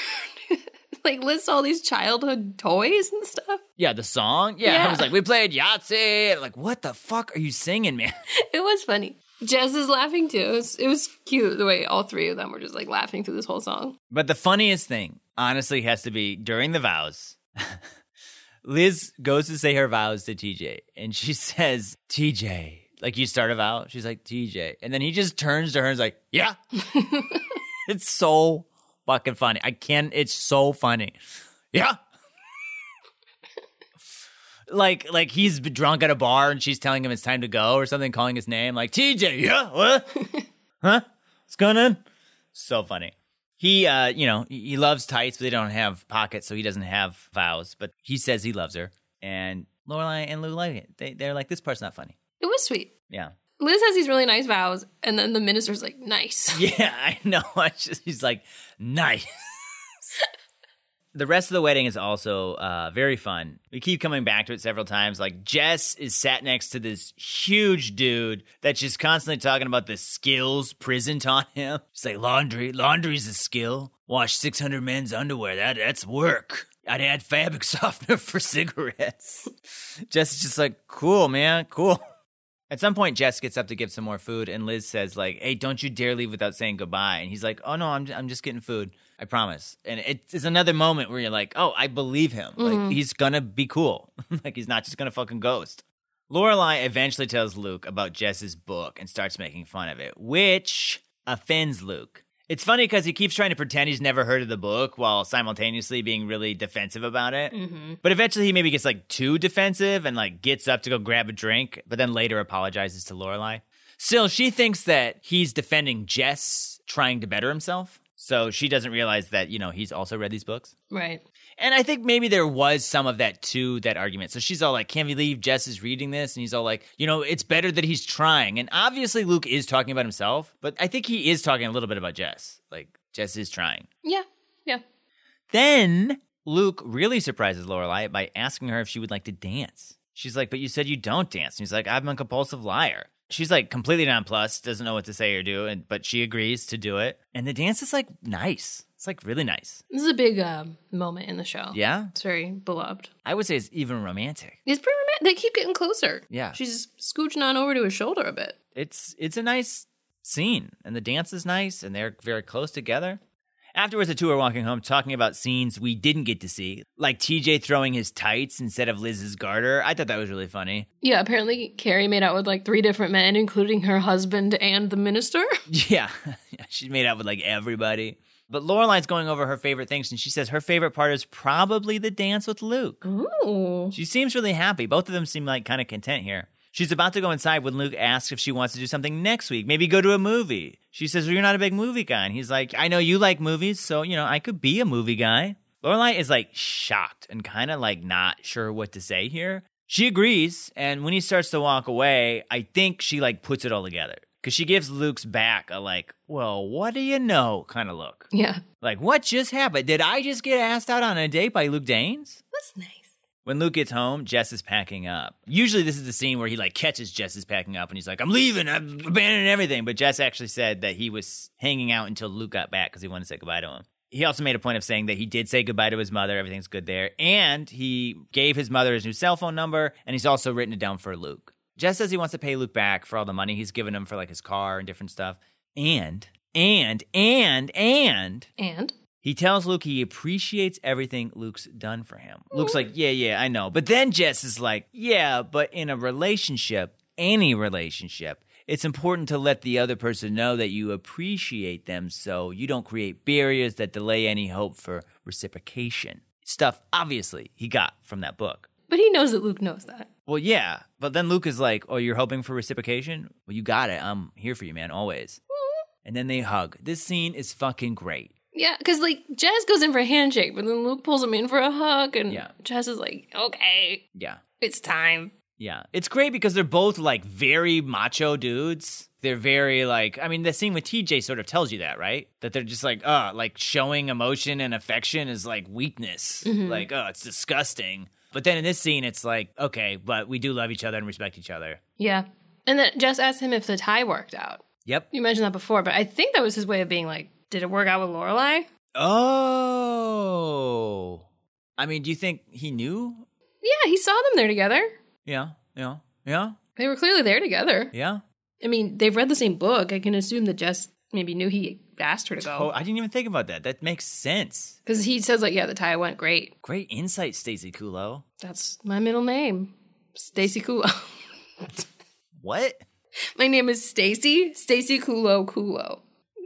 Speaker 1: like lists all these childhood toys and stuff.
Speaker 2: yeah, the song. Yeah,
Speaker 1: Yeah.
Speaker 2: I was like, we played Yahtzee. Like, what the fuck are you singing, man?
Speaker 1: It was funny. Jess is laughing too. It was, it was cute the way all three of them were just like laughing through this whole song.
Speaker 2: But the funniest thing, honestly, has to be during the vows. Liz goes to say her vows to TJ, and she says, TJ. Like you start a vow, she's like, TJ. And then he just turns to her and is like, Yeah. it's so fucking funny. I can't, it's so funny. Yeah. like, like he's drunk at a bar and she's telling him it's time to go or something, calling his name, like, TJ, yeah, what? huh? What's going on? So funny. He, uh, you know, he he loves tights, but they don't have pockets, so he doesn't have vows. But he says he loves her, and Lorelai and Lou like it. They, they're like, this part's not funny.
Speaker 1: It was sweet.
Speaker 2: Yeah,
Speaker 1: Liz has these really nice vows, and then the minister's like, nice.
Speaker 2: yeah, I know. Just, he's like, nice. the rest of the wedding is also uh, very fun. We keep coming back to it several times. Like Jess is sat next to this huge dude that's just constantly talking about the skills prison taught him. She's like, laundry, laundry's a skill. Wash six hundred men's underwear. That that's work. I'd add fabric softener for cigarettes. Jess is just like, cool, man, cool. At some point, Jess gets up to give some more food, and Liz says, "Like, hey, don't you dare leave without saying goodbye." And he's like, "Oh no, I'm I'm just getting food. I promise." And it's, it's another moment where you're like, "Oh, I believe him. Like, mm-hmm. he's gonna be cool. like, he's not just gonna fucking ghost." Lorelai eventually tells Luke about Jess's book and starts making fun of it, which offends Luke. It's funny because he keeps trying to pretend he's never heard of the book while simultaneously being really defensive about it. Mm-hmm. But eventually he maybe gets like too defensive and like gets up to go grab a drink, but then later apologizes to Lorelai. Still, she thinks that he's defending Jess trying to better himself. So she doesn't realize that, you know, he's also read these books.
Speaker 1: Right.
Speaker 2: And I think maybe there was some of that to that argument. So she's all like, Can we leave? Jess is reading this? And he's all like, you know, it's better that he's trying. And obviously Luke is talking about himself, but I think he is talking a little bit about Jess. Like, Jess is trying.
Speaker 1: Yeah. Yeah.
Speaker 2: Then Luke really surprises Lorelai by asking her if she would like to dance. She's like, but you said you don't dance. And he's like, I'm a compulsive liar. She's like completely nonplussed, doesn't know what to say or do, and but she agrees to do it. And the dance is like nice. It's like really nice.
Speaker 1: This is a big uh, moment in the show.
Speaker 2: Yeah.
Speaker 1: It's very beloved.
Speaker 2: I would say it's even romantic.
Speaker 1: It's pretty romantic. They keep getting closer.
Speaker 2: Yeah.
Speaker 1: She's scooching on over to his shoulder a bit.
Speaker 2: It's it's a nice scene. And the dance is nice and they're very close together. Afterwards, the two are walking home talking about scenes we didn't get to see, like TJ throwing his tights instead of Liz's garter. I thought that was really funny.
Speaker 1: Yeah, apparently Carrie made out with like three different men, including her husband and the minister.
Speaker 2: Yeah, she made out with like everybody. But Lorelai's going over her favorite things, and she says her favorite part is probably the dance with Luke.
Speaker 1: Ooh.
Speaker 2: She seems really happy. Both of them seem like kind of content here. She's about to go inside when Luke asks if she wants to do something next week, maybe go to a movie. She says, Well, you're not a big movie guy. And he's like, I know you like movies, so, you know, I could be a movie guy. Lorelai is like shocked and kind of like not sure what to say here. She agrees, and when he starts to walk away, I think she like puts it all together. Cause she gives Luke's back a like, well, what do you know kind of look.
Speaker 1: Yeah.
Speaker 2: Like, what just happened? Did I just get asked out on a date by Luke Danes?
Speaker 1: That's nice.
Speaker 2: When Luke gets home, Jess is packing up. Usually, this is the scene where he like catches Jess is packing up, and he's like, "I'm leaving. I'm abandoning everything." But Jess actually said that he was hanging out until Luke got back because he wanted to say goodbye to him. He also made a point of saying that he did say goodbye to his mother. Everything's good there, and he gave his mother his new cell phone number, and he's also written it down for Luke. Jess says he wants to pay Luke back for all the money he's given him for like his car and different stuff, and and and and
Speaker 1: And
Speaker 2: he tells Luke he appreciates everything Luke's done for him. Luke's like, yeah, yeah, I know. But then Jess is like, yeah, but in a relationship, any relationship, it's important to let the other person know that you appreciate them so you don't create barriers that delay any hope for reciprocation. Stuff, obviously, he got from that book.
Speaker 1: but he knows that Luke knows that.
Speaker 2: Well, yeah, but then Luke is like, oh, you're hoping for reciprocation? Well, you got it. I'm here for you, man, always. And then they hug. This scene is fucking great.
Speaker 1: Yeah, because like Jess goes in for a handshake, but then Luke pulls him in for a hug, and
Speaker 2: Yeah.
Speaker 1: Jess is like, "Okay,
Speaker 2: Yeah.
Speaker 1: it's time."
Speaker 2: Yeah. It's great because they're both like very macho dudes. They're very like I mean the scene with TJ sort of tells you that, right? That they're just like, uh, like showing emotion and affection is like weakness. Like, oh, it's disgusting. But then in this scene it's like, okay, but we do love each other and respect each other.
Speaker 1: Yeah, and then Jess asked him if the tie worked out.
Speaker 2: Yep.
Speaker 1: You mentioned that before, but I think that was his way of being like, "Did it work out with Lorelai?"
Speaker 2: Oh. I mean, do you think he knew?
Speaker 1: Yeah, he saw them there together.
Speaker 2: Yeah. Yeah. Yeah.
Speaker 1: They were clearly there together.
Speaker 2: Yeah.
Speaker 1: I mean, they've read the same book. I can assume that Jess maybe knew he asked her to
Speaker 2: Oh,
Speaker 1: go
Speaker 2: I didn't even think about that. That makes sense.
Speaker 1: because he says like, "Yeah, the tie went great."
Speaker 2: Great insight, Stacey Kulo.
Speaker 1: That's my middle name, Stacy Kulo.
Speaker 2: What?
Speaker 1: my name is Stacy Stacy Kulo Kulo.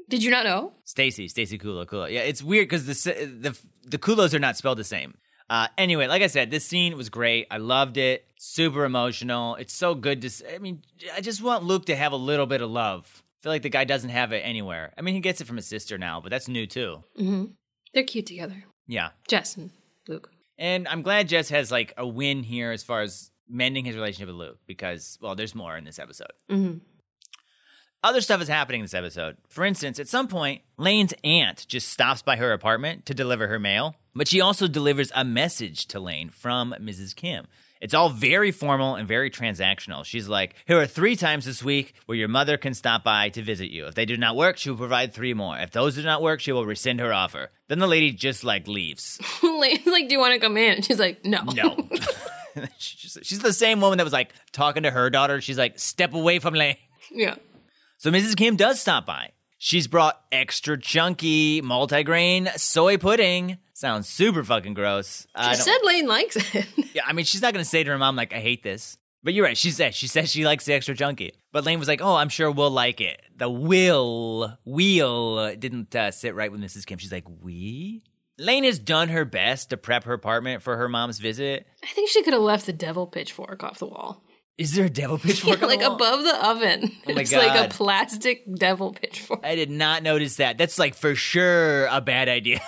Speaker 1: Did you not know?
Speaker 2: Stacy, Stacy Kulo, Kulo. Yeah, it's weird because the the the Kulos are not spelled the same. Uh, anyway, like I said, this scene was great. I loved it. Super emotional. It's so good to. I mean, I just want Luke to have a little bit of love. I feel like the guy doesn't have it anywhere. I mean, he gets it from his sister now, but that's new too.
Speaker 1: Mm-hmm. They're cute together,
Speaker 2: Yeah,
Speaker 1: Jess and Luke.
Speaker 2: and I'm glad Jess has like a win here as far as mending his relationship with Luke because well, there's more in this episode.
Speaker 1: Mm-hmm.
Speaker 2: Other stuff is happening in this episode. For instance, at some point, Lane's aunt just stops by her apartment to deliver her mail, but she also delivers a message to Lane from Mrs. Kim. It's all very formal and very transactional. She's like, Here are three times this week where your mother can stop by to visit you. If they do not work, she will provide three more. If those do not work, she will rescind her offer. Then the lady just like leaves.
Speaker 1: Like, "Do you want to come in?" She's like, "No,
Speaker 2: No. she's, the same woman that was like talking to her daughter. She's like, Step away from Lane.
Speaker 1: yeah,
Speaker 2: So Mrs. Kim does stop by. She's brought extra chunky multigrain soy pudding. Sounds super fucking gross.
Speaker 1: She said Lane likes it."
Speaker 2: yeah, I mean, she's not gonna say to her mom like, "I hate this." But you're right. She said she says she likes the extra chunky. But Lane was like, "Oh, I'm sure we'll like it." The will wheel didn't uh, sit right with Mrs. Kim. She's like, "We." Lane has done her best to prep her apartment for her mom's visit.
Speaker 1: I think she could have left the devil pitchfork off the wall,
Speaker 2: Is there a devil pitchfork? on the
Speaker 1: like
Speaker 2: wall?
Speaker 1: above the oven.
Speaker 2: Oh my
Speaker 1: it's like a plastic devil pitchfork.
Speaker 2: I did not notice that. That's like for sure a bad idea.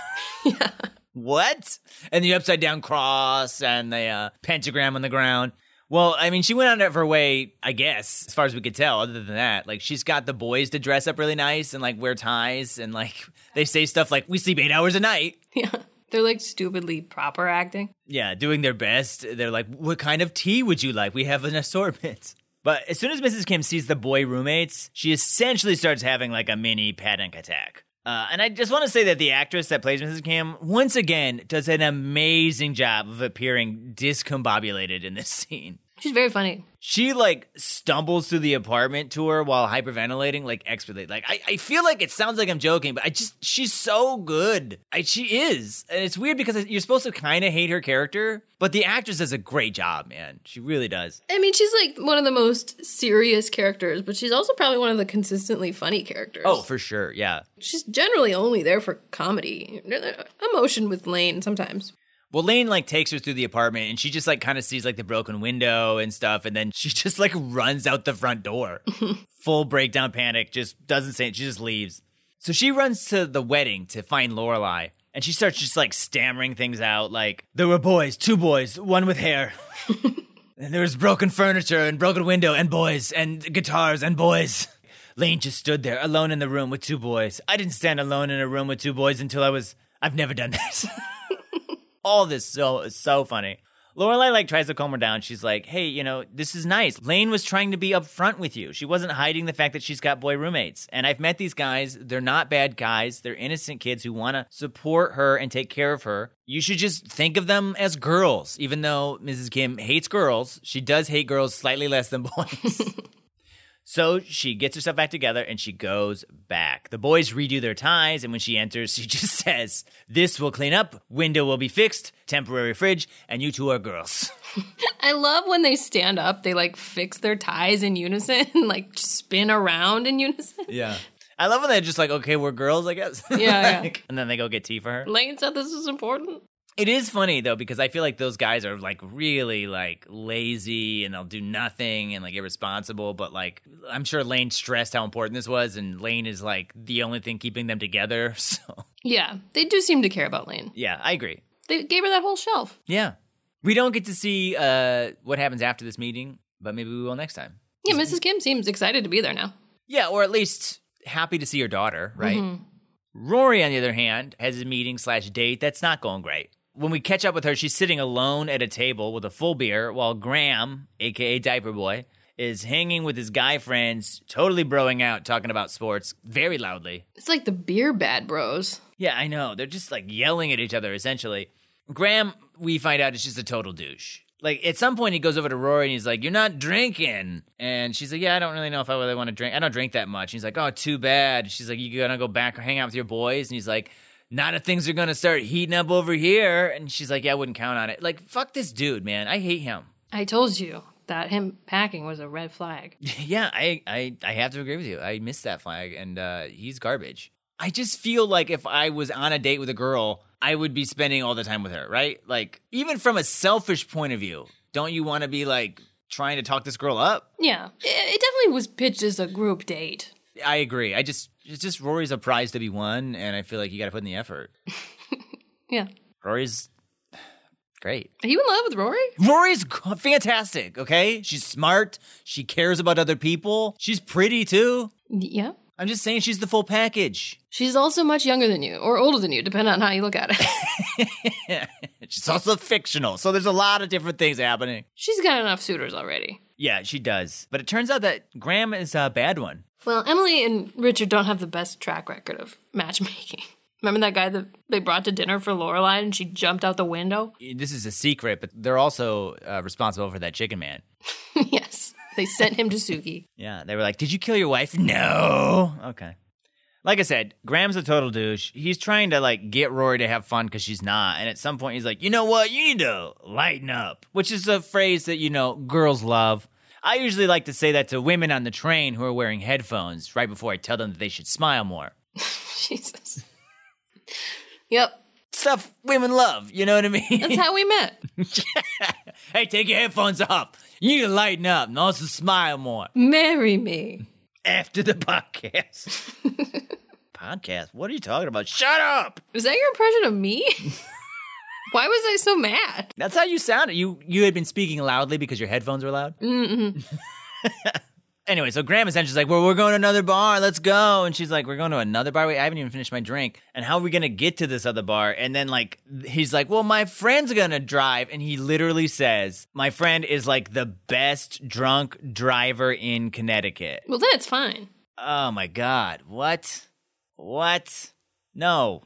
Speaker 2: What? And the upside down cross and the uh, pentagram on the ground. Well, I mean, she went out of her way, I guess, as far as we could tell. Other than that, like she's got the boys to dress up really nice and like wear ties and like they say stuff like "we sleep eight hours a night."
Speaker 1: Yeah, they're like stupidly proper acting.
Speaker 2: Yeah, doing their best. They're like, "What kind of tea would you like? We have an assortment." But as soon as Mrs. Kim sees the boy roommates, she essentially starts having like a mini panic attack. Uh, and I just want to say that the actress that plays Mrs. Kim once again, does an amazing job of appearing discombobulated in this scene.
Speaker 1: She's very funny.
Speaker 2: She like stumbles through the apartment tour while hyperventilating, like expertly. Like I, I feel like it sounds like I'm joking, but I just she's so good. I, she is, and it's weird because you're supposed to kind of hate her character, but the actress does a great job, man. She really does.
Speaker 1: I mean, she's like one of the most serious characters, but she's also probably one of the consistently funny characters.
Speaker 2: Oh, for sure, yeah.
Speaker 1: she's generally only there for comedy, emotion with Lane sometimes.
Speaker 2: Well, Lane like takes her through the apartment, and she just like kind of sees like the broken window and stuff, and then she just like runs out the front door, full breakdown panic. Just doesn't say it. She just leaves. So she runs to the wedding to find Lorelai, and she starts just like stammering things out, like there were boys, two boys, one with hair. and there was broken furniture and broken window and boys and guitars and boys. Lane just stood there alone in the room with two boys. I didn't stand alone in a room with two boys until I was. I've never done this. All this so is so funny. Lorelai like tries to calm her down. She's like, "Hey, you know, this is nice. Lane was trying to be upfront with you. She wasn't hiding the fact that she's got boy roommates. And I've met these guys. They're not bad guys. They're innocent kids who want to support her and take care of her. You should just think of them as girls. Even though Mrs. Kim hates girls, she does hate girls slightly less than boys." So she gets herself back together and she goes back. The boys redo their ties, and when she enters, she just says, This will clean up, window will be fixed, temporary fridge, and you two are girls.
Speaker 1: I love when they stand up, they like fix their ties in unison, like spin around in unison.
Speaker 2: Yeah. I love when they're just like, okay, we're girls, I guess.
Speaker 1: Yeah, yeah.
Speaker 2: And then they go get tea for her.
Speaker 1: Lane said this is important.
Speaker 2: It is funny though because I feel like those guys are like really like lazy and they'll do nothing and like irresponsible. But like I'm sure Lane stressed how important this was, and Lane is like the only thing keeping them together. So
Speaker 1: Yeah, they do seem to care about Lane.
Speaker 2: yeah, I agree.
Speaker 1: They gave her that whole shelf.
Speaker 2: Yeah, we don't get to see uh, what happens after this meeting, but maybe we will next time.
Speaker 1: Yeah, Mrs. Kim seems excited to be there now.
Speaker 2: Yeah, or at least happy to see her daughter, right? Rory, on the other hand, has a meeting slash date that's not going great. When we catch up with her, she's sitting alone at a table with a full beer, while Graham, aka Diaper Boy, is hanging with his guy friends, totally broing out, talking about sports very loudly.
Speaker 1: It's like the beer bad bros.
Speaker 2: Yeah, I know. They're just like yelling at each other, essentially. Graham, we find out, is just a total douche. Like, at some point, he goes over to Rory and he's like, You're not drinking. And she's like, Yeah, I don't really know if I really want to drink. I don't drink that much. he's like, Oh, too bad. She's like, You gonna go back or hang out with your boys? And he's like, Not if things are gonna start heating up over here. And she's like, Yeah, I wouldn't count on it. Like, fuck this dude, man. I hate him.
Speaker 1: I told you that him packing was a red flag.
Speaker 2: Yeah, I, I I have to agree with you. I missed that flag, and uh, he's garbage. I just feel like if I was on a date with a girl, I would be spending all the time with her, right? Like, even from a selfish point of view, don't you want to be like trying to talk this girl up?
Speaker 1: Yeah, it definitely was pitched as a group date.
Speaker 2: I agree. I just it's just Rory's a prize to be won, and I feel like you got to put in the effort.
Speaker 1: Yeah.
Speaker 2: Rory's great.
Speaker 1: Are you in love with Rory?
Speaker 2: Rory's fantastic. Okay, she's smart. She cares about other people. She's pretty too.
Speaker 1: Yeah.
Speaker 2: I'm just saying she's the full package.
Speaker 1: She's also much younger than you, or older than you, depending on how you look at it.
Speaker 2: She's also fictional, so there's a lot of different things happening.
Speaker 1: She's got enough suitors already.
Speaker 2: Yeah, she does. But it turns out that Graham is a bad one.
Speaker 1: Well, Emily and Richard don't have the best track record of matchmaking. Remember that guy that they brought to dinner for Lorelai and she jumped out the window?
Speaker 2: This is a secret, but they're also uh, responsible for that chicken man.
Speaker 1: yes. They sent him to Sookie.
Speaker 2: Yeah, they were like, "Did you kill your wife?" No. Okay. Like I said, Graham's a total douche. He's trying to like get Rory to have fun because she's not, and at some point he's like, "You know what? You need to lighten up," which is a phrase that you know girls love. I usually like to say that to women on the train who are wearing headphones right before I tell them that they should smile more.
Speaker 1: Jesus. Yep.
Speaker 2: Stuff women love, you know what I mean?
Speaker 1: That's how we met.
Speaker 2: hey, take your headphones off. You need to lighten up and also smile more
Speaker 1: Marry me.
Speaker 2: after the podcast. podcast? What are you talking about? Shut up!
Speaker 1: Is that your impression of me? Why was I so mad?
Speaker 2: That's how you sounded. You you had been speaking loudly because your headphones were loud. Mm-hmm. anyway, so Graham essentially is like, "Well, we're going to another bar. Let's go." And she's like, "We're going to another bar. Wait, I haven't even finished my drink. And how are we gonna get to this other bar?" And then like he's like, "Well, my friend's gonna drive." And he literally says, "My friend is like the best drunk driver in Connecticut."
Speaker 1: Well, then it's fine.
Speaker 2: Oh my god, what? What? No.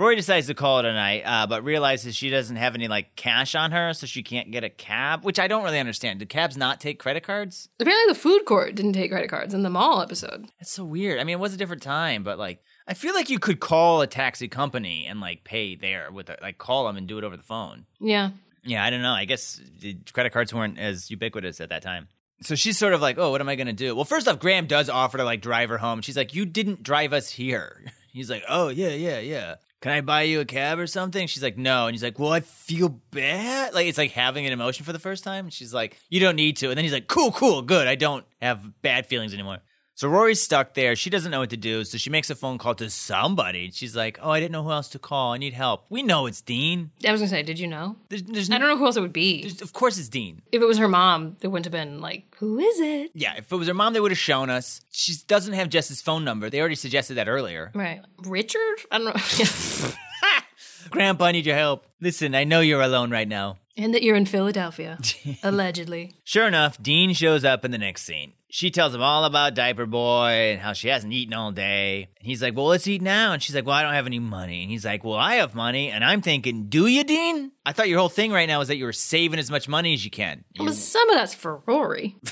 Speaker 2: Rory decides to call it a night, uh, but realizes she doesn't have any like cash on her, so she can't get a cab. Which I don't really understand. Do cabs not take credit cards?
Speaker 1: Apparently, the food court didn't take credit cards in the mall episode.
Speaker 2: That's so weird. I mean, it was a different time, but like, I feel like you could call a taxi company and like pay there with a, like call them and do it over the phone.
Speaker 1: Yeah.
Speaker 2: Yeah, I don't know. I guess the credit cards weren't as ubiquitous at that time. So she's sort of like, oh, what am I going to do? Well, first off, Graham does offer to like drive her home. She's like, you didn't drive us here. He's like, oh, yeah, yeah, yeah. Can I buy you a cab or something? She's like, no. And he's like, well, I feel bad. Like, it's like having an emotion for the first time. And she's like, you don't need to. And then he's like, cool, cool, good. I don't have bad feelings anymore. So Rory's stuck there. She doesn't know what to do. So she makes a phone call to somebody. She's like, oh, I didn't know who else to call. I need help. We know it's Dean.
Speaker 1: I was gonna say, did you know?
Speaker 2: There's, there's
Speaker 1: I don't know who else it would be.
Speaker 2: There's- of course it's Dean.
Speaker 1: If it was her mom, it wouldn't have been like, who is it?
Speaker 2: Yeah, if it was her mom, they would have shown us. She doesn't have Jess's phone number. They already suggested that earlier.
Speaker 1: Right. Richard? I don't know.
Speaker 2: Grandpa, I need your help. Listen, I know you're alone right now.
Speaker 1: and that you're in Philadelphia, allegedly.
Speaker 2: Sure enough, Dean shows up in the next scene. She tells him all about Diaper Boy and how she hasn't eaten all day. And he's like, Well, let's eat now. And she's like, Well, I don't have any money. And he's like, Well, I have money. And I'm thinking, Do you, Dean? I thought your whole thing right now is that you were saving as much money as you can.
Speaker 1: Well, some of that's for Rory.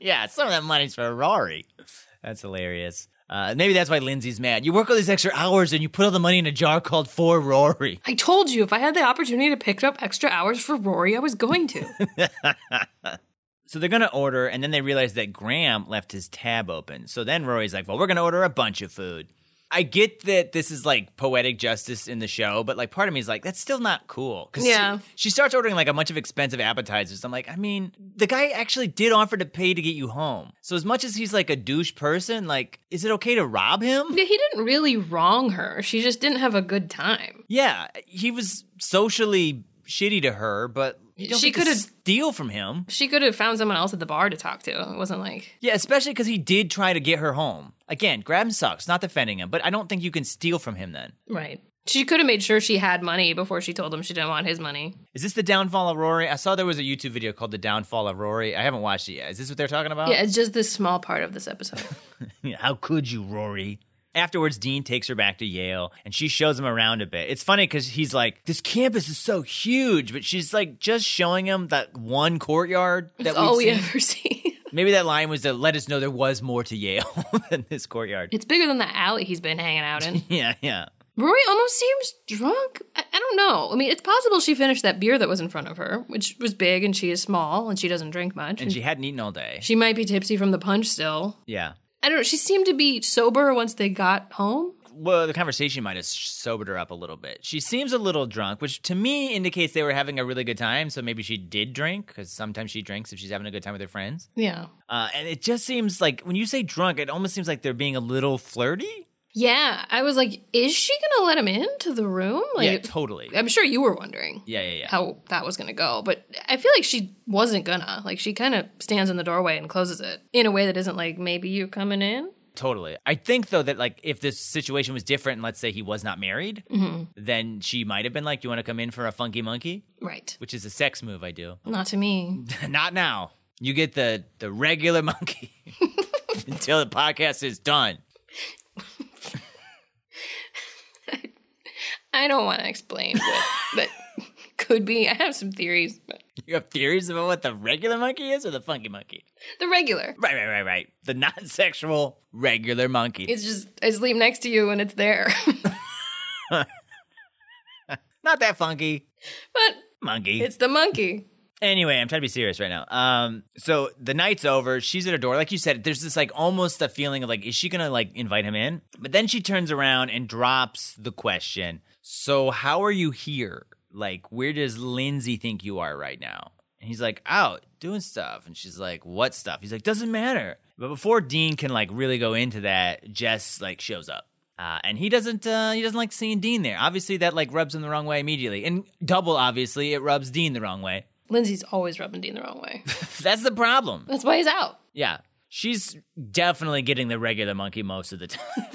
Speaker 2: Yeah, some of that money's for Rory. That's hilarious. Uh, maybe that's why Lindsay's mad. You work all these extra hours and you put all the money in a jar called for Rory.
Speaker 1: I told you if I had the opportunity to pick up extra hours for Rory, I was going to.
Speaker 2: So they're gonna order, and then they realize that Graham left his tab open. So then Rory's like, "Well, we're gonna order a bunch of food." I get that this is like poetic justice in the show, but like part of me is like, that's still not cool. 'Cause
Speaker 1: Yeah.
Speaker 2: She, she starts ordering like a bunch of expensive appetizers. I'm like, I mean, the guy actually did offer to pay to get you home. So as much as he's like a douche person, like, is it okay to rob him?
Speaker 1: yeah, he didn't really wrong her. She just didn't have a good time.
Speaker 2: Yeah, he was socially shitty to her, but
Speaker 1: She could've-
Speaker 2: steal from him.
Speaker 1: She could have found someone else at the bar to talk to. It wasn't like,
Speaker 2: Yeah, especially because he did try to get her home. Again, Graham sucks, not defending him, but I don't think you can steal from him then.
Speaker 1: right. She could have made sure she had money before she told him she didn't want his money.
Speaker 2: Is this the downfall of Rory? I saw there was a YouTube video called The Downfall of Rory. I haven't watched it yet. Is this what they're talking about?
Speaker 1: Yeah, it's just this small part of this episode.
Speaker 2: How could you, Rory? Afterwards, Dean takes her back to Yale and she shows him around a bit. It's funny because he's like, This campus is so huge, but she's like just showing him that one courtyard that
Speaker 1: all we
Speaker 2: seen.
Speaker 1: ever see.
Speaker 2: Maybe that line was to let us know there was more to Yale than this courtyard.
Speaker 1: It's bigger than the alley he's been hanging out in.
Speaker 2: Yeah, yeah.
Speaker 1: Rory almost seems drunk. I, I don't know. I mean, it's possible she finished that beer that was in front of her, which was big and she is small and she doesn't drink much.
Speaker 2: And she hadn't eaten all day.
Speaker 1: she might be tipsy from the punch still.
Speaker 2: Yeah.
Speaker 1: I don't know. She seemed to be sober once they got home.
Speaker 2: Well, the conversation might have sobered her up a little bit. She seems a little drunk, which to me indicates they were having a really good time. So maybe she did drink because sometimes she drinks if she's having a good time with her friends.
Speaker 1: Yeah.
Speaker 2: Uh, and it just seems like when you say drunk, it almost seems like they're being a little flirty.
Speaker 1: Yeah. I was like, is she to let him into the room? Like,
Speaker 2: yeah, totally.
Speaker 1: I'm sure you were wondering
Speaker 2: Yeah, yeah, yeah.
Speaker 1: how that was to go, but I feel like she wasn't gonna. Like, she kind of stands in the doorway and closes it in a way that isn't like, maybe you coming in.
Speaker 2: Totally. I think though that like if this situation was different, and let's say he was not married, mm-hmm. then she might have been like, Do "You want to come in for a funky monkey?"
Speaker 1: Right.
Speaker 2: Which is a sex move I do.
Speaker 1: Not to me.
Speaker 2: not now. You get the the regular monkey until the podcast is done.
Speaker 1: I don't want to explain what that could be. I have some theories, but
Speaker 2: You have theories about what the regular monkey is or the funky monkey?
Speaker 1: the regular.
Speaker 2: Right, right, right, right. The non-sexual regular monkey.
Speaker 1: It's just I sleep next to you and it's there.
Speaker 2: not that funky.
Speaker 1: but
Speaker 2: Monkey.
Speaker 1: it's the monkey.
Speaker 2: Anyway, I'm trying to be serious right now. Um, so the night's over. She's at her door. Like you said, there's this like almost a feeling of like, is she gonna like invite him in? But then she turns around and drops the question. So how are you here? Like, where does Lindsay think you are right now? And he's like, out doing stuff. And she's like, what stuff? He's like, doesn't matter. But before Dean can like really go into that, Jess like shows up. Uh, and he doesn't uh, he doesn't like seeing Dean there. Obviously, that like rubs him the wrong way immediately. And double, obviously, it rubs Dean the wrong way.
Speaker 1: Lindsay's always rubbing Dean the wrong way.
Speaker 2: That's the problem.
Speaker 1: That's why he's out.
Speaker 2: Yeah. She's definitely getting the regular monkey most of the time.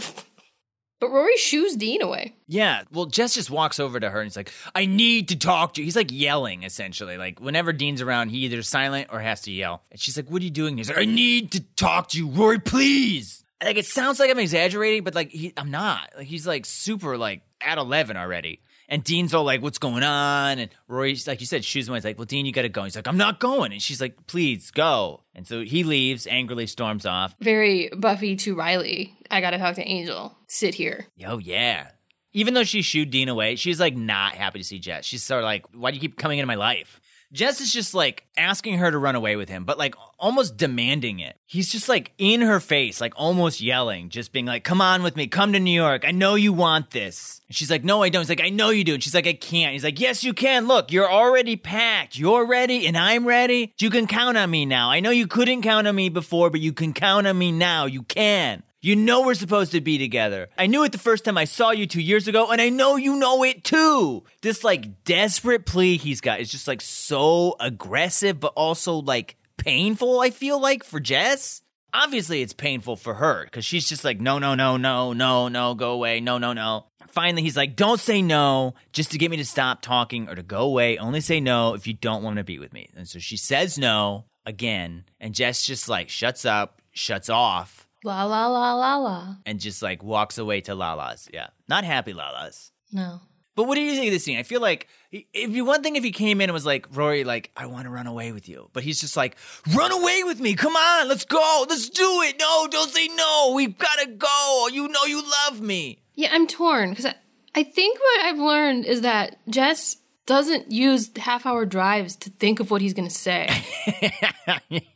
Speaker 1: But Rory shoos Dean away.
Speaker 2: yeah. Well, Jess just walks over to her and he's like, I need to talk to you. He's like yelling, essentially. Like, whenever Dean's around, he either silent or has to yell. And she's like, What are you doing? He's like, I need to talk to you, Rory, please. like it sounds like I'm exaggerating, but like he, I'm not. Like he's like super like at eleven already. And Dean's all like, "What's going on?" And Rory's like you said, shoes away. He's like, "Well, Dean, you got to go." He's like, "I'm not going." And she's like, "Please go." And so he leaves, angrily storms off.
Speaker 1: Very Buffy to Riley. I gotta talk to Angel. Sit here.
Speaker 2: Oh yeah. Even though she shooed Dean away, she's like not happy to see Jess. She's sort of like, "Why do you keep coming into my life?" Jess is just like asking her to run away with him, but like almost demanding it. He's just like in her face, like almost yelling, just being like, come on with me, come to New York. I know you want this. And she's like, no, I don't. He's like, I know you do. And she's like, I can't. He's like, yes, you can. Look, you're already packed. You're ready and I'm ready. You can count on me now. I know you couldn't count on me before, but you can count on me now. You can. You know we're supposed to be together. I knew it the first time I saw you two years ago, and I know you know it too. This like desperate plea he's got is just like so aggressive, but also like painful, I feel like, for Jess. Obviously, it's painful for her because she's just like, no, no, no, no, no, no, go away, no, no, no. Finally, he's like, don't say no just to get me to stop talking or to go away. Only say no if you don't want to be with me. And so she says no again, and Jess just like shuts up, shuts off
Speaker 1: La la la la la.
Speaker 2: and just like walks away to Lala's. Yeah, not happy Lala's.
Speaker 1: No.
Speaker 2: But what do you think of this scene? I feel like if you one thing if he came in and was like Rory, like I want to run away with you, but he's just like run away with me. Come on, let's go, let's do it. No, don't say no. We've got to go. You know you love me.
Speaker 1: Yeah, I'm torn because I, I think what I've learned is that Jess doesn't use half hour drives to think of what he's going to say.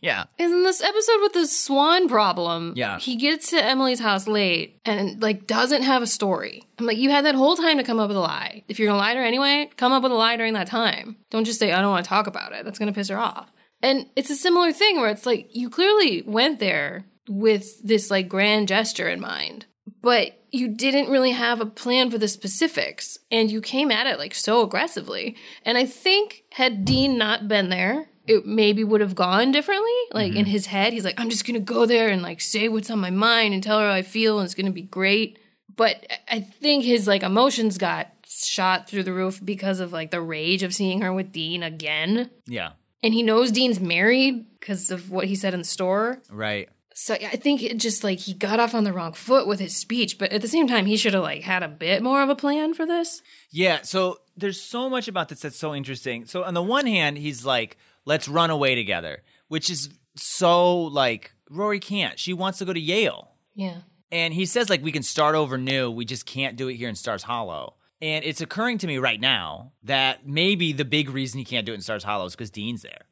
Speaker 2: yeah,
Speaker 1: In this episode with the swan problem,
Speaker 2: Yeah.
Speaker 1: he gets to Emily's house late and like doesn't have a story. I'm like, you had that whole time to come up with a lie. If you're gonna lie to her anyway, come up with a lie during that time. Don't just say I don't want to talk about it. That's gonna piss her off. And it's a similar thing where it's like you clearly went there with this like grand gesture in mind, but you didn't really have a plan for the specifics and you came at it like so aggressively. And I think had Dean not been there, it maybe would have gone differently. Like in mm-hmm. his head, he's like, I'm just gonna go there and like say what's on my mind and tell her how I feel and it's gonna be great. But I think his like emotions got shot through the roof because of like the rage of seeing her with Dean again.
Speaker 2: yeah,
Speaker 1: And he knows Dean's married because of what he said in the store.
Speaker 2: right.
Speaker 1: So I think it just like he got off on the wrong foot with his speech, but at the same time he should have like had a bit more of a plan for this.
Speaker 2: Yeah, so there's so much about this that's so interesting. So on the one hand, he's like, "Let's run away together," which is so like Rory can't. She wants to go to Yale.
Speaker 1: Yeah.
Speaker 2: And he says like we can start over new. We just can't do it here in Stars Hollow. And it's occurring to me right now that maybe the big reason he can't do it in Stars Hollow is because Dean's there.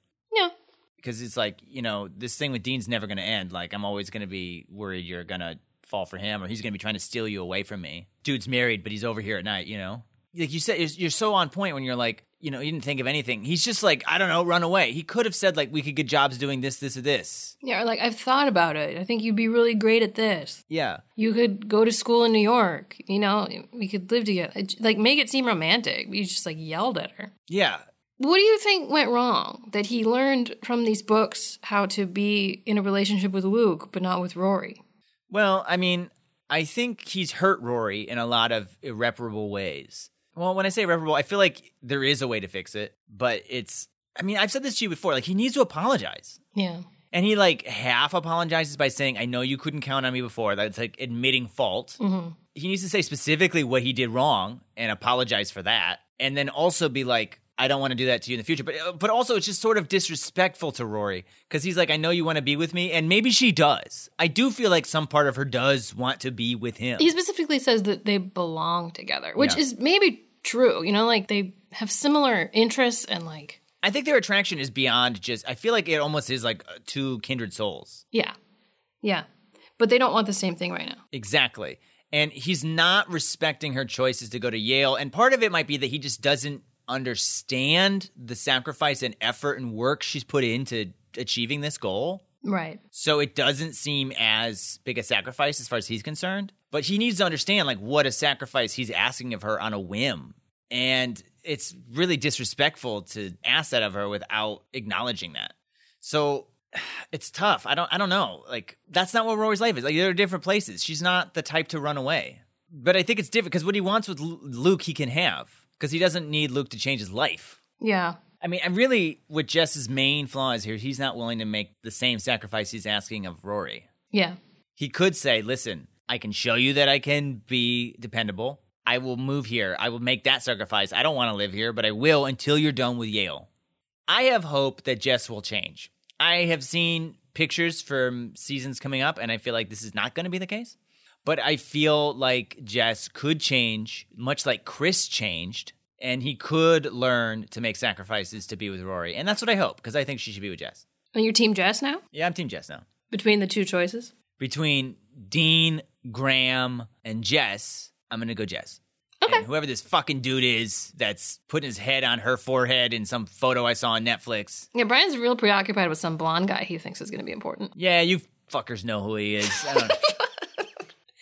Speaker 2: Because it's like you know this thing with Dean's never going to end. Like I'm always going to be worried you're going to fall for him or he's going to be trying to steal you away from me. Dude's married, but he's over here at night. You know, like you said, you're, you're so on point when you're like, you know, you didn't think of anything. He's just like, I don't know, run away. He could have said like we could get jobs doing this, this, or this.
Speaker 1: Yeah, or like I've thought about it. I think you'd be really great at this.
Speaker 2: Yeah.
Speaker 1: You could go to school in New York. You know, we could live together. Like make it seem romantic. You just like yelled at her.
Speaker 2: Yeah.
Speaker 1: What do you think went wrong? That he learned from these books how to be in a relationship with Luke, but not with Rory.
Speaker 2: Well, I mean, I think he's hurt Rory in a lot of irreparable ways. Well, when I say irreparable, I feel like there is a way to fix it, but it's, I mean, I've said this to you before, like, he needs to apologize.
Speaker 1: Yeah.
Speaker 2: And he, like, half apologizes by saying, I know you couldn't count on me before. That's like admitting fault. Mm-hmm. He needs to say specifically what he did wrong and apologize for that. And then also be like, I don't want to do that to you in the future. But, uh, but also, it's just sort of disrespectful to Rory because he's like, I know you want to be with me. And maybe she does. I do feel like some part of her does want to be with him.
Speaker 1: He specifically says that they belong together, which
Speaker 2: Yeah.
Speaker 1: is maybe true. You know, like they have similar interests and like,
Speaker 2: I think their attraction is beyond just, I feel like it almost is like uh, two kindred souls.
Speaker 1: yeah. Yeah. But they don't want the same thing right now.
Speaker 2: Exactly. And he's not respecting her choices to go to Yale. And part of it might be that he just doesn't understand the sacrifice and effort and work she's put into achieving this goal.
Speaker 1: Right.
Speaker 2: So it doesn't seem as big a sacrifice as far as he's concerned. But he needs to understand like what a sacrifice he's asking of her on a whim. And it's really disrespectful to ask that of her without acknowledging that. So it's tough. I don't I don't know. Like that's not what Rory's life is. Like there are different places. She's not the type to run away. But I think it's different because what he wants with Luke he can have because he doesn't need Luke to change his life.
Speaker 1: Yeah.
Speaker 2: I mean, and really, what Jess's main flaw is here, he's not willing to make the same sacrifice he's asking of Rory.
Speaker 1: Yeah.
Speaker 2: He could say, listen, I can show you that I can be dependable. I will move here. I will make that sacrifice. I don't want to live here, but I will until you're done with Yale. I have hope that Jess will change. I have seen pictures from seasons coming up, and I feel like this is not going to be the case. But I feel like Jess could change, much like Chris changed, and he could learn to make sacrifices to be with Rory. And that's what I hope, because I think she should be with Jess.
Speaker 1: And your team Jess now?
Speaker 2: Yeah, I'm Team Jess now.
Speaker 1: Between the two choices?
Speaker 2: Between Dean, Graham, and Jess, I'm going to go Jess.
Speaker 1: Okay.
Speaker 2: And whoever this fucking dude is that's putting his head on her forehead in some photo I saw on Netflix.
Speaker 1: Yeah, Brian's real preoccupied with some blonde guy he thinks is going to be important.
Speaker 2: Yeah, you fuckers know who he is.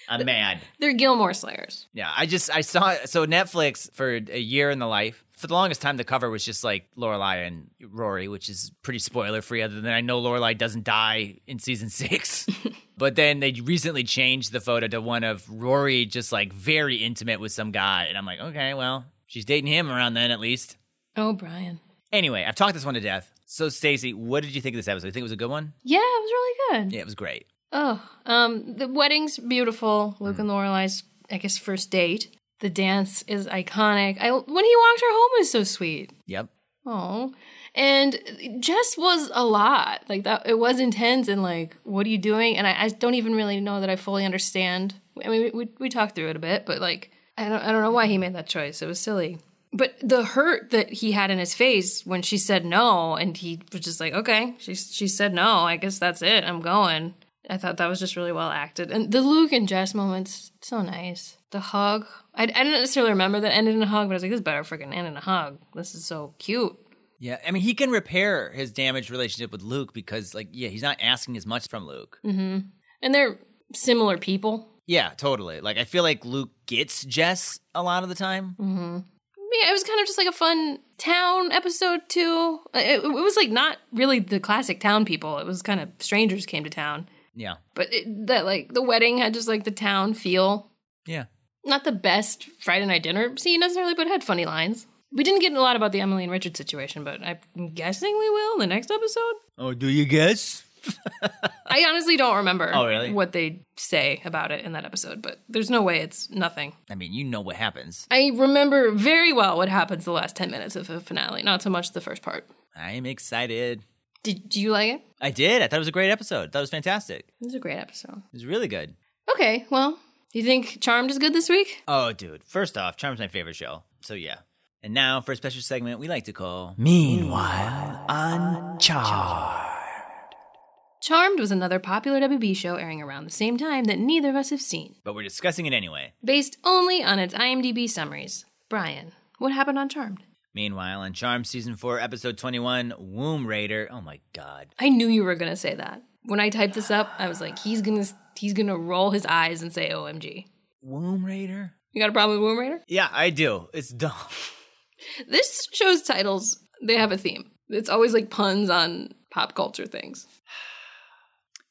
Speaker 2: I'm mad.
Speaker 1: They're Gilmore Slayers.
Speaker 2: Yeah, I just I saw so Netflix for a year in the life. For the longest time, the cover was just like Lorelai and Rory, which is pretty spoiler free. Other than I know Lorelai doesn't die in season six, but then they recently changed the photo to one of Rory just like very intimate with some guy, and I'm like, okay, well, she's dating him around then at least.
Speaker 1: Oh, Brian.
Speaker 2: Anyway, I've talked this one to death. So, Stacey, what did you think of this episode? You think it was a good one?
Speaker 1: Yeah, it was really good.
Speaker 2: Yeah, it was great.
Speaker 1: Oh, um, the wedding's beautiful. Luke and Lorelai's, I guess, first date. The dance is iconic. I when he walked her home was so sweet.
Speaker 2: Yep.
Speaker 1: Oh, and Jess was a lot like that. It was intense and like, what are you doing? And I, I don't even really know that I fully understand. I mean, we, we we talked through it a bit, but like, I don't I don't know why he made that choice. It was silly. But the hurt that he had in his face when she said no, and he was just like, okay, she she said no. I guess that's it. I'm going. I thought that was just really well acted. And the Luke and Jess moments, so nice. The hug. I, I didn't necessarily remember that ended in a hug, but I was like, this better freaking end in a hug. This is so cute.
Speaker 2: Yeah, I mean, he can repair his damaged relationship with Luke because, like, yeah, he's not asking as much from Luke. Mm-hmm.
Speaker 1: And they're similar people.
Speaker 2: Yeah, totally. Like, I feel like Luke gets Jess a lot of the time. Mm-hmm.
Speaker 1: Yeah, it was kind of just like a fun town episode too. It, it was like not really the classic town people. It was kind of strangers came to town.
Speaker 2: Yeah,
Speaker 1: But it, that like the wedding had just like the town feel.
Speaker 2: yeah.
Speaker 1: Not the best Friday night dinner scene necessarily, but it had funny lines. We didn't get a lot about the Emily and Richard situation, but I'm guessing we will in the next episode.
Speaker 2: Oh, do you guess?
Speaker 1: I honestly don't remember
Speaker 2: Oh, really?
Speaker 1: what they say about it in that episode, but there's no way it's nothing.
Speaker 2: I mean, you know what happens.
Speaker 1: I remember very well what happens the last 10 minutes of the finale, not so much the first part.
Speaker 2: I'm excited.
Speaker 1: Did, do you like it?
Speaker 2: I did. I thought it was a great episode. I thought it was fantastic.
Speaker 1: It was a great episode.
Speaker 2: It was really good.
Speaker 1: Okay, well, do you think Charmed is good this week?
Speaker 2: Oh, dude. First off, Charmed's my favorite show. So, yeah. And now for a special segment we like to call Meanwhile on Charm.
Speaker 1: Charmed was another popular WB show airing around the same time that neither of us have seen,
Speaker 2: But we're discussing it anyway.
Speaker 1: based only on its IMDb summaries. Brian, what happened on Charmed?
Speaker 2: Meanwhile, on Charmed Season 4, Episode 21, Womb Raider. Oh my god.
Speaker 1: I knew you were gonna say that. When I typed this up, I was like, he's gonna he's gonna roll his eyes and say OMG.
Speaker 2: Womb Raider?
Speaker 1: You got a problem with Womb Raider?
Speaker 2: Yeah, I do. It's dumb.
Speaker 1: This show's titles, they have a theme. It's always like puns on pop culture things.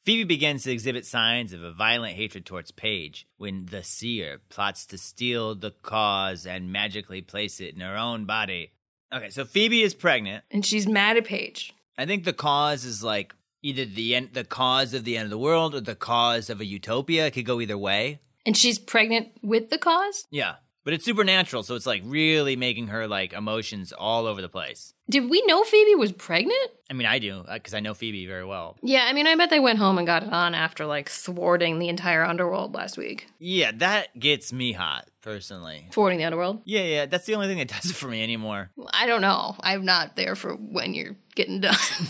Speaker 2: Phoebe begins to exhibit signs of a violent hatred towards Paige when the seer plots to steal the cause and magically place it in her own body. Okay, so Phoebe is pregnant.
Speaker 1: And she's mad at Paige.
Speaker 2: I think the cause is like either the end, the cause of the end of the world or the cause of a utopia. It could go either way.
Speaker 1: And she's pregnant with the cause?
Speaker 2: Yeah, but it's supernatural, so it's like really making her like emotions all over the place.
Speaker 1: Did we know Phoebe was pregnant?
Speaker 2: I mean, I do uh, because I know Phoebe very well.
Speaker 1: Yeah, I mean, I bet they went home and got it on after like thwarting the entire underworld last week.
Speaker 2: Yeah, that gets me hot personally.
Speaker 1: Thwarting the underworld?
Speaker 2: Yeah, yeah, that's the only thing that does it for me anymore.
Speaker 1: I don't know. I'm not there for when you're getting done.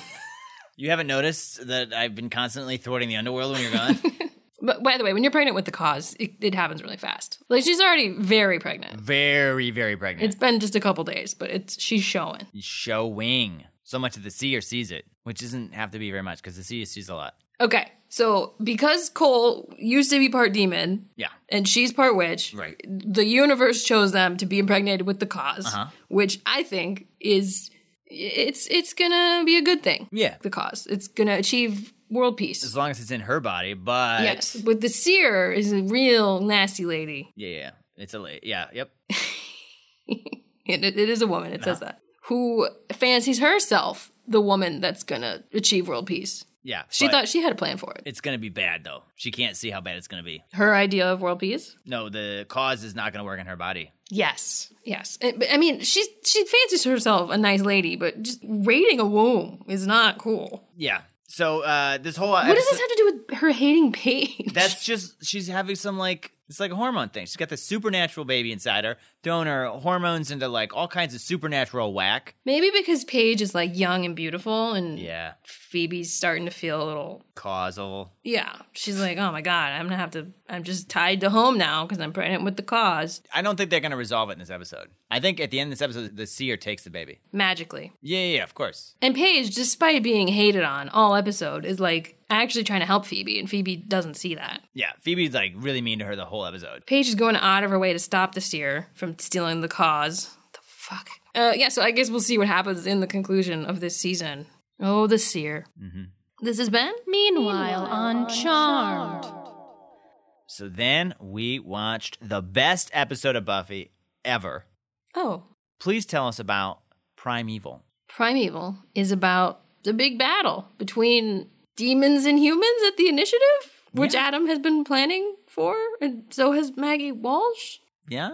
Speaker 2: You haven't noticed that I've been constantly thwarting the underworld when you're gone?
Speaker 1: but by the way, when you're pregnant with the cause, it, it happens really fast. Like she's already very pregnant.
Speaker 2: very, very pregnant.
Speaker 1: It's been just a couple days, but it's she's showing.
Speaker 2: showing. So much that the seer sees it, which doesn't have to be very much because the seer sees a lot.
Speaker 1: Okay, so because Cole used to be part demon
Speaker 2: Yeah.
Speaker 1: and she's part witch,
Speaker 2: Right.
Speaker 1: the universe chose them to be impregnated with the because
Speaker 2: Uh-huh.
Speaker 1: which I think is it's it's gonna be a good thing.
Speaker 2: Yeah.
Speaker 1: The cause it's gonna achieve world peace.
Speaker 2: As long as it's in her body, but
Speaker 1: yes, but the seer is a real nasty lady.
Speaker 2: yeah, yeah, it's a la- yeah, yep.
Speaker 1: It, it is a woman. It says that who fancies herself the woman that's gonna achieve world peace.
Speaker 2: Yeah.
Speaker 1: She thought she had a plan for it.
Speaker 2: it's going to be bad, though. She can't see how bad it's going to be.
Speaker 1: Her idea of world peace?
Speaker 2: No, the cause is not going to work in her body.
Speaker 1: Yes, yes. Uh, I mean, she's she fancies herself a nice lady, but just raiding a womb is not cool.
Speaker 2: Yeah. So uh, this whole
Speaker 1: What does this have to do with her hating Paige?
Speaker 2: That's just she's having some like it's like a hormone thing. She's got the supernatural baby inside her, throwing her hormones into like all kinds of supernatural whack.
Speaker 1: maybe because Paige is like young and beautiful, and
Speaker 2: Yeah,
Speaker 1: Phoebe's starting to feel a little.
Speaker 2: causal.
Speaker 1: Yeah, she's like, oh my god, I'm gonna have to. I'm just tied to home now because I'm pregnant with the cause
Speaker 2: I don't think they're gonna resolve it in this episode. I think at the end of this episode, the seer takes the baby.
Speaker 1: magically.
Speaker 2: Yeah, yeah, yeah of course.
Speaker 1: And Paige, despite being hated on all episode, is like actually trying to help Phoebe, and Phoebe doesn't see that.
Speaker 2: Yeah, Phoebe's like really mean to her the whole episode.
Speaker 1: Paige is going out of her way to stop the seer from stealing the cause. The fuck? Uh, yeah, so I guess we'll see what happens in the conclusion of this season. Oh, the seer. Mm-hmm. This has been Meanwhile on Charmed.
Speaker 2: So then we watched the best episode of Buffy ever.
Speaker 1: Oh,
Speaker 2: Please tell us about Primeval.
Speaker 1: Primeval is about the big battle between demons and humans at the initiative, which
Speaker 2: Yeah.
Speaker 1: Adam has been planning for, and so has Maggie Walsh.
Speaker 2: Yeah,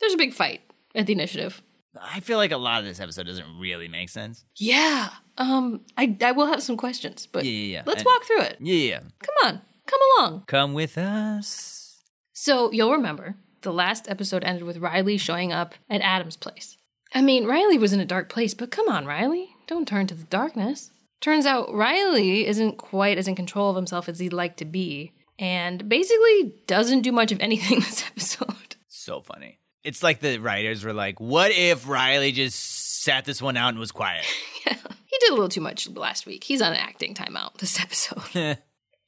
Speaker 1: There's a big fight at the initiative.
Speaker 2: I feel like a lot of this episode doesn't really make sense.
Speaker 1: Yeah. Um, I I will have some questions, but
Speaker 2: Yeah, yeah, yeah.
Speaker 1: let's
Speaker 2: And-
Speaker 1: walk through it.
Speaker 2: Yeah, yeah. yeah.
Speaker 1: Come on, come along.
Speaker 2: Come with us.
Speaker 1: So you'll remember the last episode ended with Riley showing up at Adam's place. I mean, Riley was in a dark place, but come on, Riley, don't turn to the darkness. Turns out Riley isn't quite as in control of himself as he'd like to be, and basically doesn't do much of anything this episode.
Speaker 2: So funny. It's like the writers were like, what if Riley just sat this one out and was quiet?
Speaker 1: He did a little too much last week. He's on an acting timeout this episode.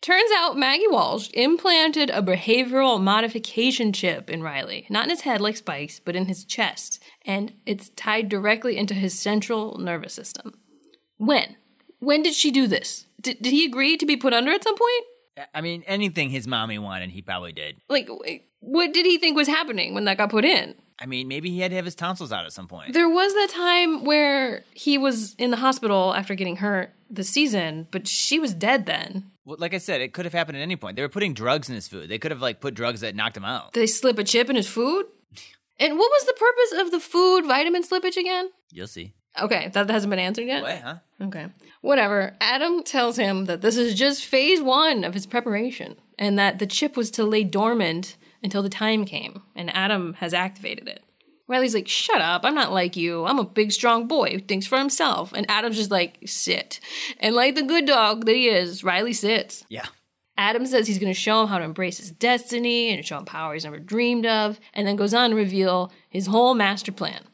Speaker 1: Turns out Maggie Walsh implanted a behavioral modification chip in Riley, not in his head like Spike's, but in his chest, and it's tied directly into his central nervous system. When? When did she do this? Did, did he agree to be put under at some point?
Speaker 2: I mean, anything his mommy wanted, he probably did.
Speaker 1: Like, what did he think was happening when that got put in?
Speaker 2: I mean, maybe he had to have his tonsils out at some point.
Speaker 1: There was that time where he was in the hospital after getting hurt this season, but she was dead then.
Speaker 2: Well, like I said, it could have happened at any point. They were putting drugs in his food. They could have like put drugs that knocked him out.
Speaker 1: Did they slip a chip in his food? And what was the purpose of the food vitamin slippage again?
Speaker 2: You'll see.
Speaker 1: Okay, that hasn't been answered yet?
Speaker 2: What, huh?
Speaker 1: Okay. Whatever. Adam tells him that this is just phase one of his preparation and that the chip was to lay dormant until the time came, and Adam has activated it. Riley's like, shut up, I'm not like you. I'm a big, strong boy who thinks for himself. And Adam's just like, sit. And like the good dog that he is, Riley sits.
Speaker 2: Yeah.
Speaker 1: Adam says he's going to show him how to embrace his destiny and show him power he's never dreamed of, and then goes on to reveal his whole master plan.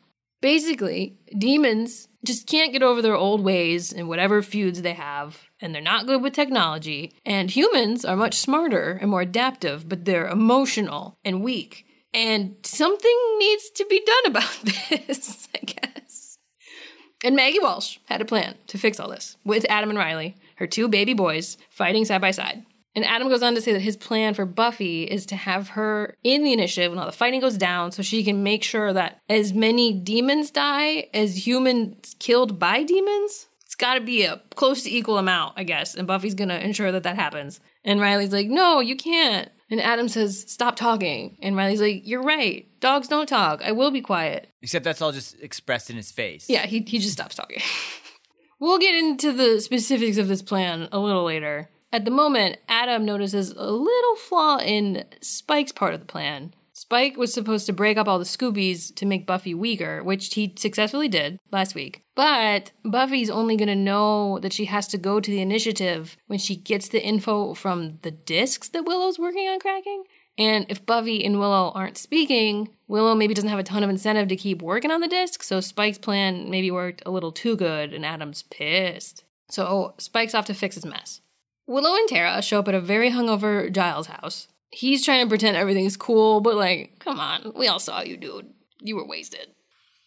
Speaker 1: Basically, demons just can't get over their old ways and whatever feuds they have, and they're not good with technology, and humans are much smarter and more adaptive, but they're emotional and weak. And something needs to be done about this, I guess. And Maggie Walsh had a plan to fix all this with Adam and Riley, her two baby boys, fighting side by side. And Adam goes on to say that his plan for Buffy is to have her in the initiative when all the fighting goes down so she can make sure that as many demons die as humans killed by demons. It's got to be a close to equal amount, I guess. And Buffy's going to ensure that that happens. And Riley's like, no, you can't. And Adam says, stop talking. And Riley's like, you're right. Dogs don't talk. I will be quiet.
Speaker 2: Except that's all just expressed in his face.
Speaker 1: Yeah, he, he just stops talking. we'll get into the specifics of this plan a little later. At the moment, Adam notices a little flaw in Spike's part of the plan. Spike was supposed to break up all the Scoobies to make Buffy weaker, which he successfully did last week. But Buffy's only going to know that she has to go to the initiative when she gets the info from the discs that Willow's working on cracking. And if Buffy and Willow aren't speaking, Willow maybe doesn't have a ton of incentive to keep working on the disc, so Spike's plan maybe worked a little too good, and Adam's pissed. So Spike's off to fix his mess. Willow and Tara show up at a very hungover Giles house. He's trying to pretend everything's cool, but like, come on, we all saw you, dude. You were wasted.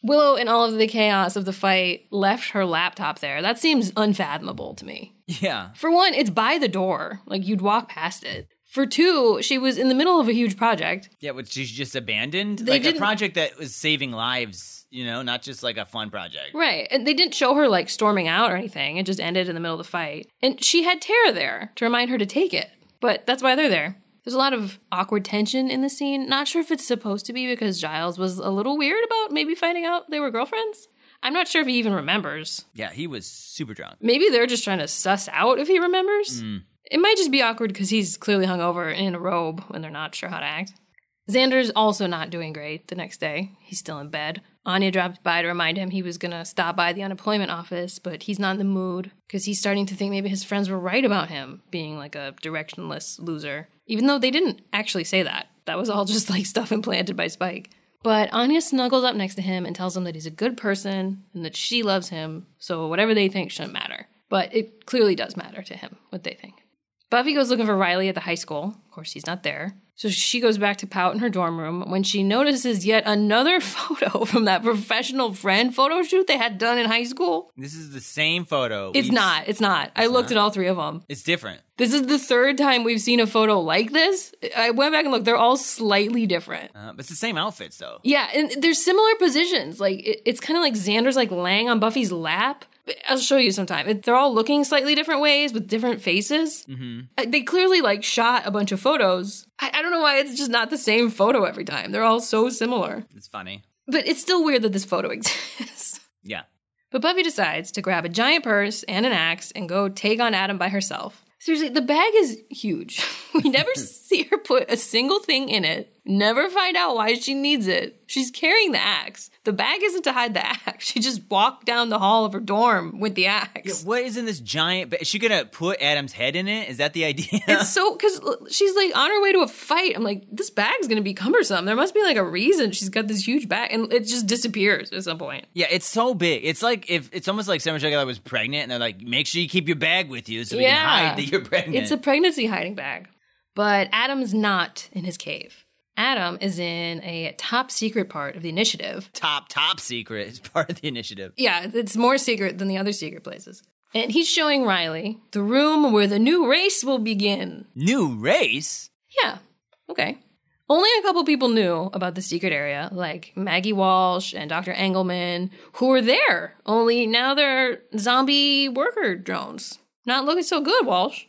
Speaker 1: Willow, in all of the chaos of the fight, left her laptop there. That seems unfathomable to me.
Speaker 2: Yeah.
Speaker 1: For one, it's by the door. Like, you'd walk past it. For two, she was in the middle of a huge project.
Speaker 2: Yeah, which she's just abandoned.
Speaker 1: They
Speaker 2: like a project that was saving lives you know, not just like a fun project.
Speaker 1: Right. And they didn't show her like storming out or anything. It just ended in the middle of the fight. And she had Tara there to remind her to take it. But that's why they're there. There's a lot of awkward tension in the scene. Not sure if it's supposed to be because Giles was a little weird about maybe finding out they were girlfriends. I'm not sure if he even remembers.
Speaker 2: Yeah, he was super drunk.
Speaker 1: Maybe they're just trying to suss out if he remembers. Mm. It might just be awkward because he's clearly hungover in a robe when they're not sure how to act. Xander's also not doing great the next day. He's still in bed. Anya dropped by to remind him he was going to stop by the unemployment office, but he's not in the mood because he's starting to think maybe his friends were right about him being like a directionless loser, even though they didn't actually say that. That was all just like stuff implanted by Spike. But Anya snuggles up next to him and tells him that he's a good person and that she loves him, so whatever they think shouldn't matter. But it clearly does matter to him what they think. Buffy goes looking for Riley at the high school. Of course, he's not there. So she goes back to pout in her dorm room when she notices yet another photo from that professional friend photo shoot they had done in high school.
Speaker 2: This is the same photo.
Speaker 1: It's
Speaker 2: we've-
Speaker 1: not. It's not. I looked at all three of them.
Speaker 2: It's different.
Speaker 1: This is the third time we've seen a photo like this. I went back and looked. They're all slightly different.
Speaker 2: Uh, but it's the same outfits though.
Speaker 1: Yeah, and they're similar positions. Like it, it's kind of like Xander's like laying on Buffy's lap. I'll show you sometime. It, they're all looking slightly different ways with different faces. Mm-hmm. They clearly like shot a bunch of photos. I, I don't know why it's just not the same photo every time. They're all so similar.
Speaker 2: It's funny.
Speaker 1: But it's still weird that this photo exists.
Speaker 2: Yeah.
Speaker 1: But Buffy decides to grab a giant purse and an axe and go take on Adam by herself. Seriously, the bag is huge. We never see her put a single thing in it, never find out why she needs it. She's carrying the axe. The bag isn't to hide the axe. She just walked down the hall of her dorm with the axe.
Speaker 2: What is in this giant? Ba- is she gonna put Adam's head in it? Is that the idea?
Speaker 1: It's so because she's like on her way to a fight. I'm like, this bag's gonna be cumbersome. There must be like a reason she's got this huge bag, and it just disappears at some point.
Speaker 2: yeah, it's so big. It's like if it's almost like Summer Regular was pregnant, and they're like, make sure you keep your bag with you so we can hide that you're pregnant.
Speaker 1: It's a pregnancy hiding bag. But Adam's not in his cave. Adam is in a top secret part of the initiative.
Speaker 2: top top secret. It's part of the initiative.
Speaker 1: Yeah, it's more secret than the other secret places. And he's showing Riley the room where the new race will begin.
Speaker 2: New race.
Speaker 1: Yeah, okay. Only a couple people knew about the secret area, like Maggie Walsh and Dr. Angleman, who were there. Only now they're zombie worker drones. Not looking so good, Walsh.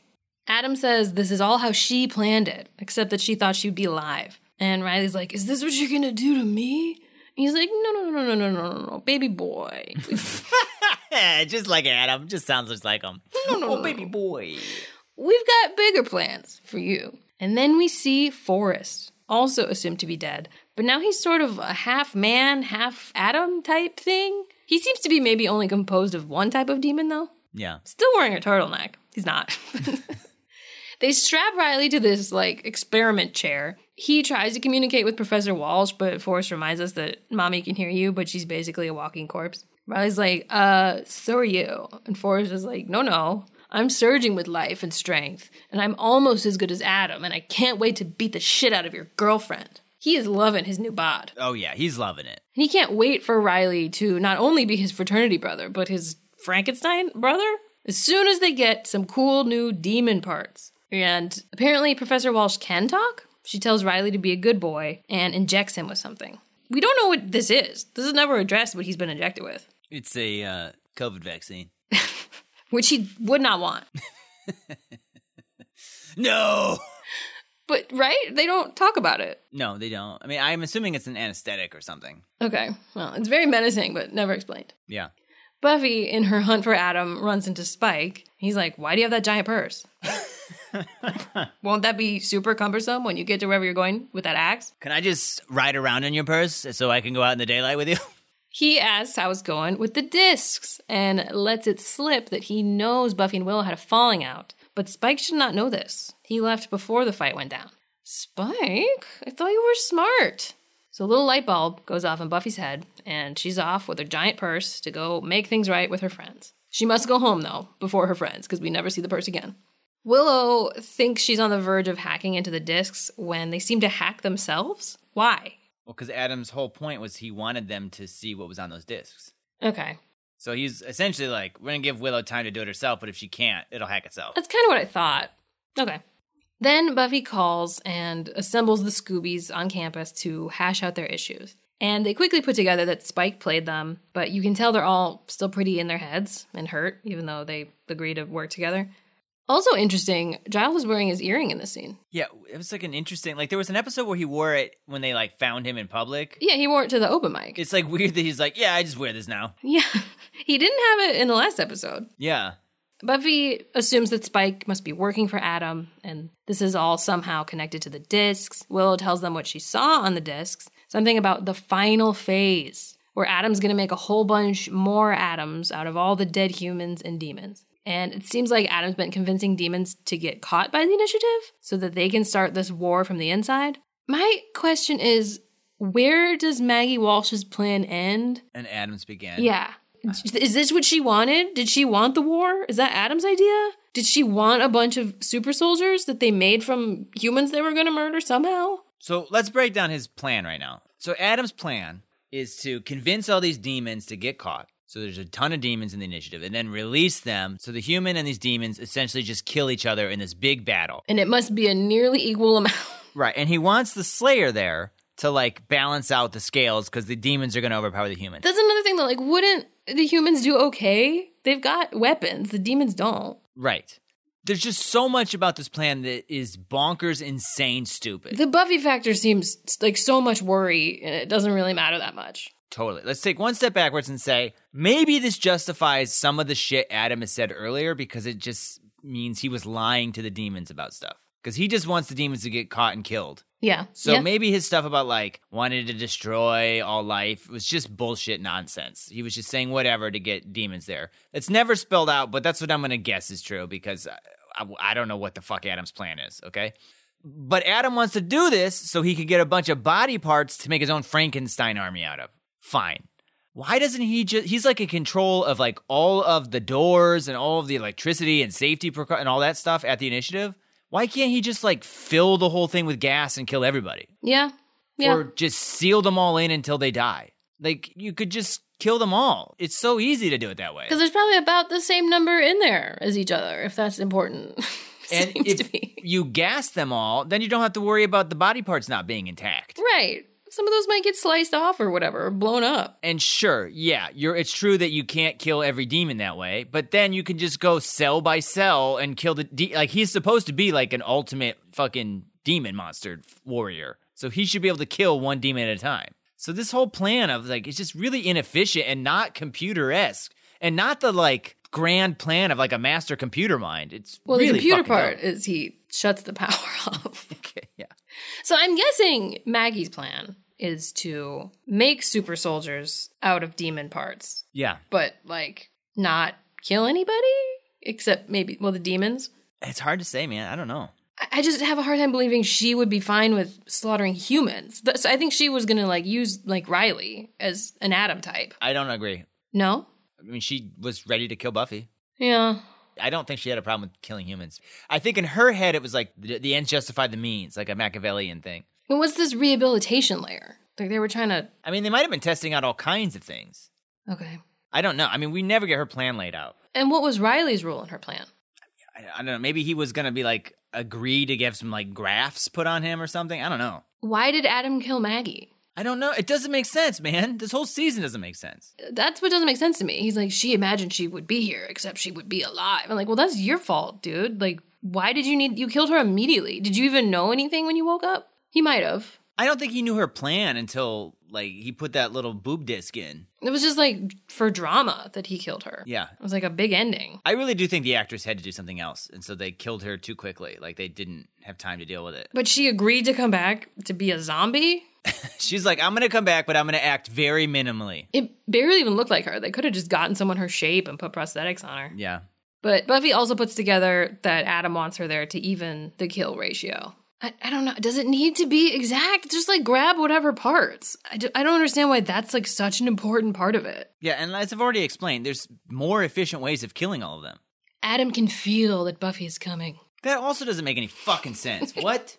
Speaker 1: Adam says this is all how she planned it, except that she thought she'd be alive. And Riley's like, Is this what you're gonna do to me? And he's like, No, no, no, no, no, no, no, no, baby boy.
Speaker 2: Just like Adam. Just sounds just like him.
Speaker 1: No, no,
Speaker 2: oh,
Speaker 1: no,
Speaker 2: baby boy.
Speaker 1: We've got bigger plans for you. And then we see Forrest, also assumed to be dead, but now he's sort of a half man, half Adam type thing. He seems to be maybe only composed of one type of demon, though.
Speaker 2: Yeah.
Speaker 1: Still wearing a turtleneck. He's not. they strap Riley to this, like, experiment chair. He tries to communicate with Professor Walsh, but Forrest reminds us that mommy can hear you, but she's basically a walking corpse. Riley's like, uh, so are you. And Forrest is like, no, no. I'm surging with life and strength, and I'm almost as good as Adam, and I can't wait to beat the shit out of your girlfriend. He is loving his new bod.
Speaker 2: Oh yeah, he's loving it.
Speaker 1: And he can't wait for Riley to not only be his fraternity brother, but his Frankenstein brother as soon as they get some cool new demon parts. And apparently, Professor Walsh can talk. She tells Riley to be a good boy and injects him with something. We don't know what this is. This is never addressed what he's been injected with,
Speaker 2: It's a uh, COVID vaccine.
Speaker 1: which he would not want.
Speaker 2: No.
Speaker 1: But, right? They don't talk about it.
Speaker 2: No, they don't. I mean, I'm assuming it's an anesthetic or something.
Speaker 1: Okay. Well, it's very menacing, but never explained.
Speaker 2: Yeah.
Speaker 1: Buffy, in her hunt for Adam, runs into Spike. He's like, Why do you have that giant purse? Won't that be super cumbersome when you get to wherever you're going with that axe?
Speaker 2: Can I just ride around in your purse so I can go out in the daylight with you?
Speaker 1: He asks how it's going with the discs and lets it slip that he knows Buffy and Willow had a falling out. But Spike should not know this. He left before the fight went down. Spike? I thought you were smart. So a little light bulb goes off in Buffy's head, and she's off with her giant purse to go make things right with her friends. She must go home, though, before her friends, because we never see the purse again. Willow thinks she's on the verge of hacking into the discs when they seem to hack themselves. Why?
Speaker 2: well, because Adam's whole point was he wanted them to see what was on those discs.
Speaker 1: Okay.
Speaker 2: So he's essentially like, we're gonna give Willow time to do it herself, but if she can't, it'll hack itself.
Speaker 1: That's kind of what I thought. Okay. Then Buffy calls and assembles the Scoobies on campus to hash out their issues. And they quickly put together that Spike played them, but you can tell they're all still pretty in their heads and hurt, even though they agree to work together. Also interesting, Giles was wearing his earring in this scene.
Speaker 2: Yeah, it was like an interesting. Like there was an episode where he wore it when they like found him in public.
Speaker 1: Yeah, he wore it to the open mic.
Speaker 2: It's like weird that he's like, yeah, I just wear this now.
Speaker 1: yeah, he didn't have it in the last episode.
Speaker 2: Yeah,
Speaker 1: Buffy assumes that Spike must be working for Adam, and this is all somehow connected to the discs. Willow tells them what she saw on the discs something about the final phase, where Adam's gonna make a whole bunch more Adams out of all the dead humans and demons. And it seems like Adam's been convincing demons to get caught by the initiative so that they can start this war from the inside. My question is where does Maggie Walsh's plan end?
Speaker 2: and Adams began.
Speaker 1: Yeah. Uh-huh. Is this what she wanted? Did she want the war? Is that Adam's idea? Did she want a bunch of super soldiers that they made from humans they were going to murder somehow?
Speaker 2: So let's break down his plan right now. So Adam's plan is to convince all these demons to get caught. So there's a ton of demons in the initiative, and then release them. So the human and these demons essentially just kill each other in this big battle.
Speaker 1: And it must be a nearly equal amount.
Speaker 2: Right. And he wants the Slayer there to like balance out the scales because the demons are going to overpower the humans.
Speaker 1: That's another thing that, like, wouldn't the humans do okay? They've got weapons, the demons don't.
Speaker 2: Right. There's just so much about this plan that is bonkers, insane, stupid.
Speaker 1: The Buffy factor seems like so much worry, and it doesn't really matter that much.
Speaker 2: Totally. Let's take one step backwards and say maybe this justifies some of the shit Adam has said earlier because it just means he was lying to the demons about stuff. Because he just wants the demons to get caught and killed.
Speaker 1: Yeah.
Speaker 2: So
Speaker 1: yeah.
Speaker 2: maybe his stuff about like wanting to destroy all life was just bullshit nonsense. He was just saying whatever to get demons there. It's never spelled out, but that's what I'm going to guess is true because I, I, I don't know what the fuck Adam's plan is, okay? But Adam wants to do this so he could get a bunch of body parts to make his own Frankenstein army out of. Fine. Why doesn't he just he's like in control of like all of the doors and all of the electricity and safety precau- and all that stuff at the initiative? Why can't he just like fill the whole thing with gas and kill everybody?
Speaker 1: Yeah. Yeah.
Speaker 2: Or just seal them all in until they die? Like you could just kill them all. It's so easy to do it that way.
Speaker 1: Because there's probably about the same number in there as each other, if that's important.
Speaker 2: And
Speaker 1: Seems
Speaker 2: if
Speaker 1: to be.
Speaker 2: you gas them all, then you don't have to worry about the body parts not being intact.
Speaker 1: Right. Some of those might get sliced off or whatever, or blown up.
Speaker 2: And sure, yeah, you're it's true that you can't kill every demon that way, but then you can just go cell by cell and kill the de- like he's supposed to be like an ultimate fucking demon monster warrior. So he should be able to kill one demon at a time. So this whole plan of like it's just really inefficient and not computer-esque and not the like grand plan of like a master computer mind. It's
Speaker 1: Well,
Speaker 2: really
Speaker 1: the computer part is he shuts the power off.
Speaker 2: Okay.
Speaker 1: So I'm guessing Maggie's plan is to make super soldiers out of demon parts,
Speaker 2: Yeah.
Speaker 1: but like not kill anybody except maybe well the demons.
Speaker 2: It's hard to say, man. I don't know.
Speaker 1: I- just have a hard time believing she would be fine with slaughtering humans. So I think she was gonna like use like Riley as an Adam type.
Speaker 2: I don't agree.
Speaker 1: No.
Speaker 2: I mean, she was ready to kill Buffy.
Speaker 1: Yeah.
Speaker 2: I don't think she had a problem with killing humans. I think in her head it was like the, the ends justified the means, like a Machiavellian thing.
Speaker 1: And what's this rehabilitation layer? Like they were trying to.
Speaker 2: I mean, they might have been testing out all kinds of things.
Speaker 1: Okay.
Speaker 2: I don't know. I mean, we never get her plan laid out.
Speaker 1: And what was Riley's role in her plan?
Speaker 2: I, I don't know. Maybe he was gonna be like agree to get some like grafts put on him or something. I don't know.
Speaker 1: Why did Adam kill Maggie?
Speaker 2: I don't know. It doesn't make sense, man. This whole season doesn't make sense.
Speaker 1: That's what doesn't make sense to me. He's like, she imagined she would be here, except she would be alive. I'm like, well, that's your fault, dude. Like, why did you need? You killed her immediately. Did you even know anything when you woke up? He might have.
Speaker 2: I don't think he knew her plan until like he put that little boob disc in.
Speaker 1: It was just like for drama that he killed her.
Speaker 2: Yeah.
Speaker 1: It was like a big ending.
Speaker 2: I really do think the actress had to do something else, and so they killed her too quickly. Like they didn't have time to deal with it.
Speaker 1: But she agreed to come back to be a zombie.
Speaker 2: She's like, I'm gonna come back, but I'm gonna act very minimally.
Speaker 1: It barely even looked like her. They could have just gotten someone her shape and put prosthetics on her.
Speaker 2: Yeah.
Speaker 1: But Buffy also puts together that Adam wants her there to even the kill ratio. I, I don't know. Does it need to be exact? Just like grab whatever parts. I, do, I don't understand why that's like such an important part of it.
Speaker 2: Yeah, and as I've already explained, there's more efficient ways of killing all of them.
Speaker 1: Adam can feel that Buffy is coming.
Speaker 2: That also doesn't make any fucking sense. What?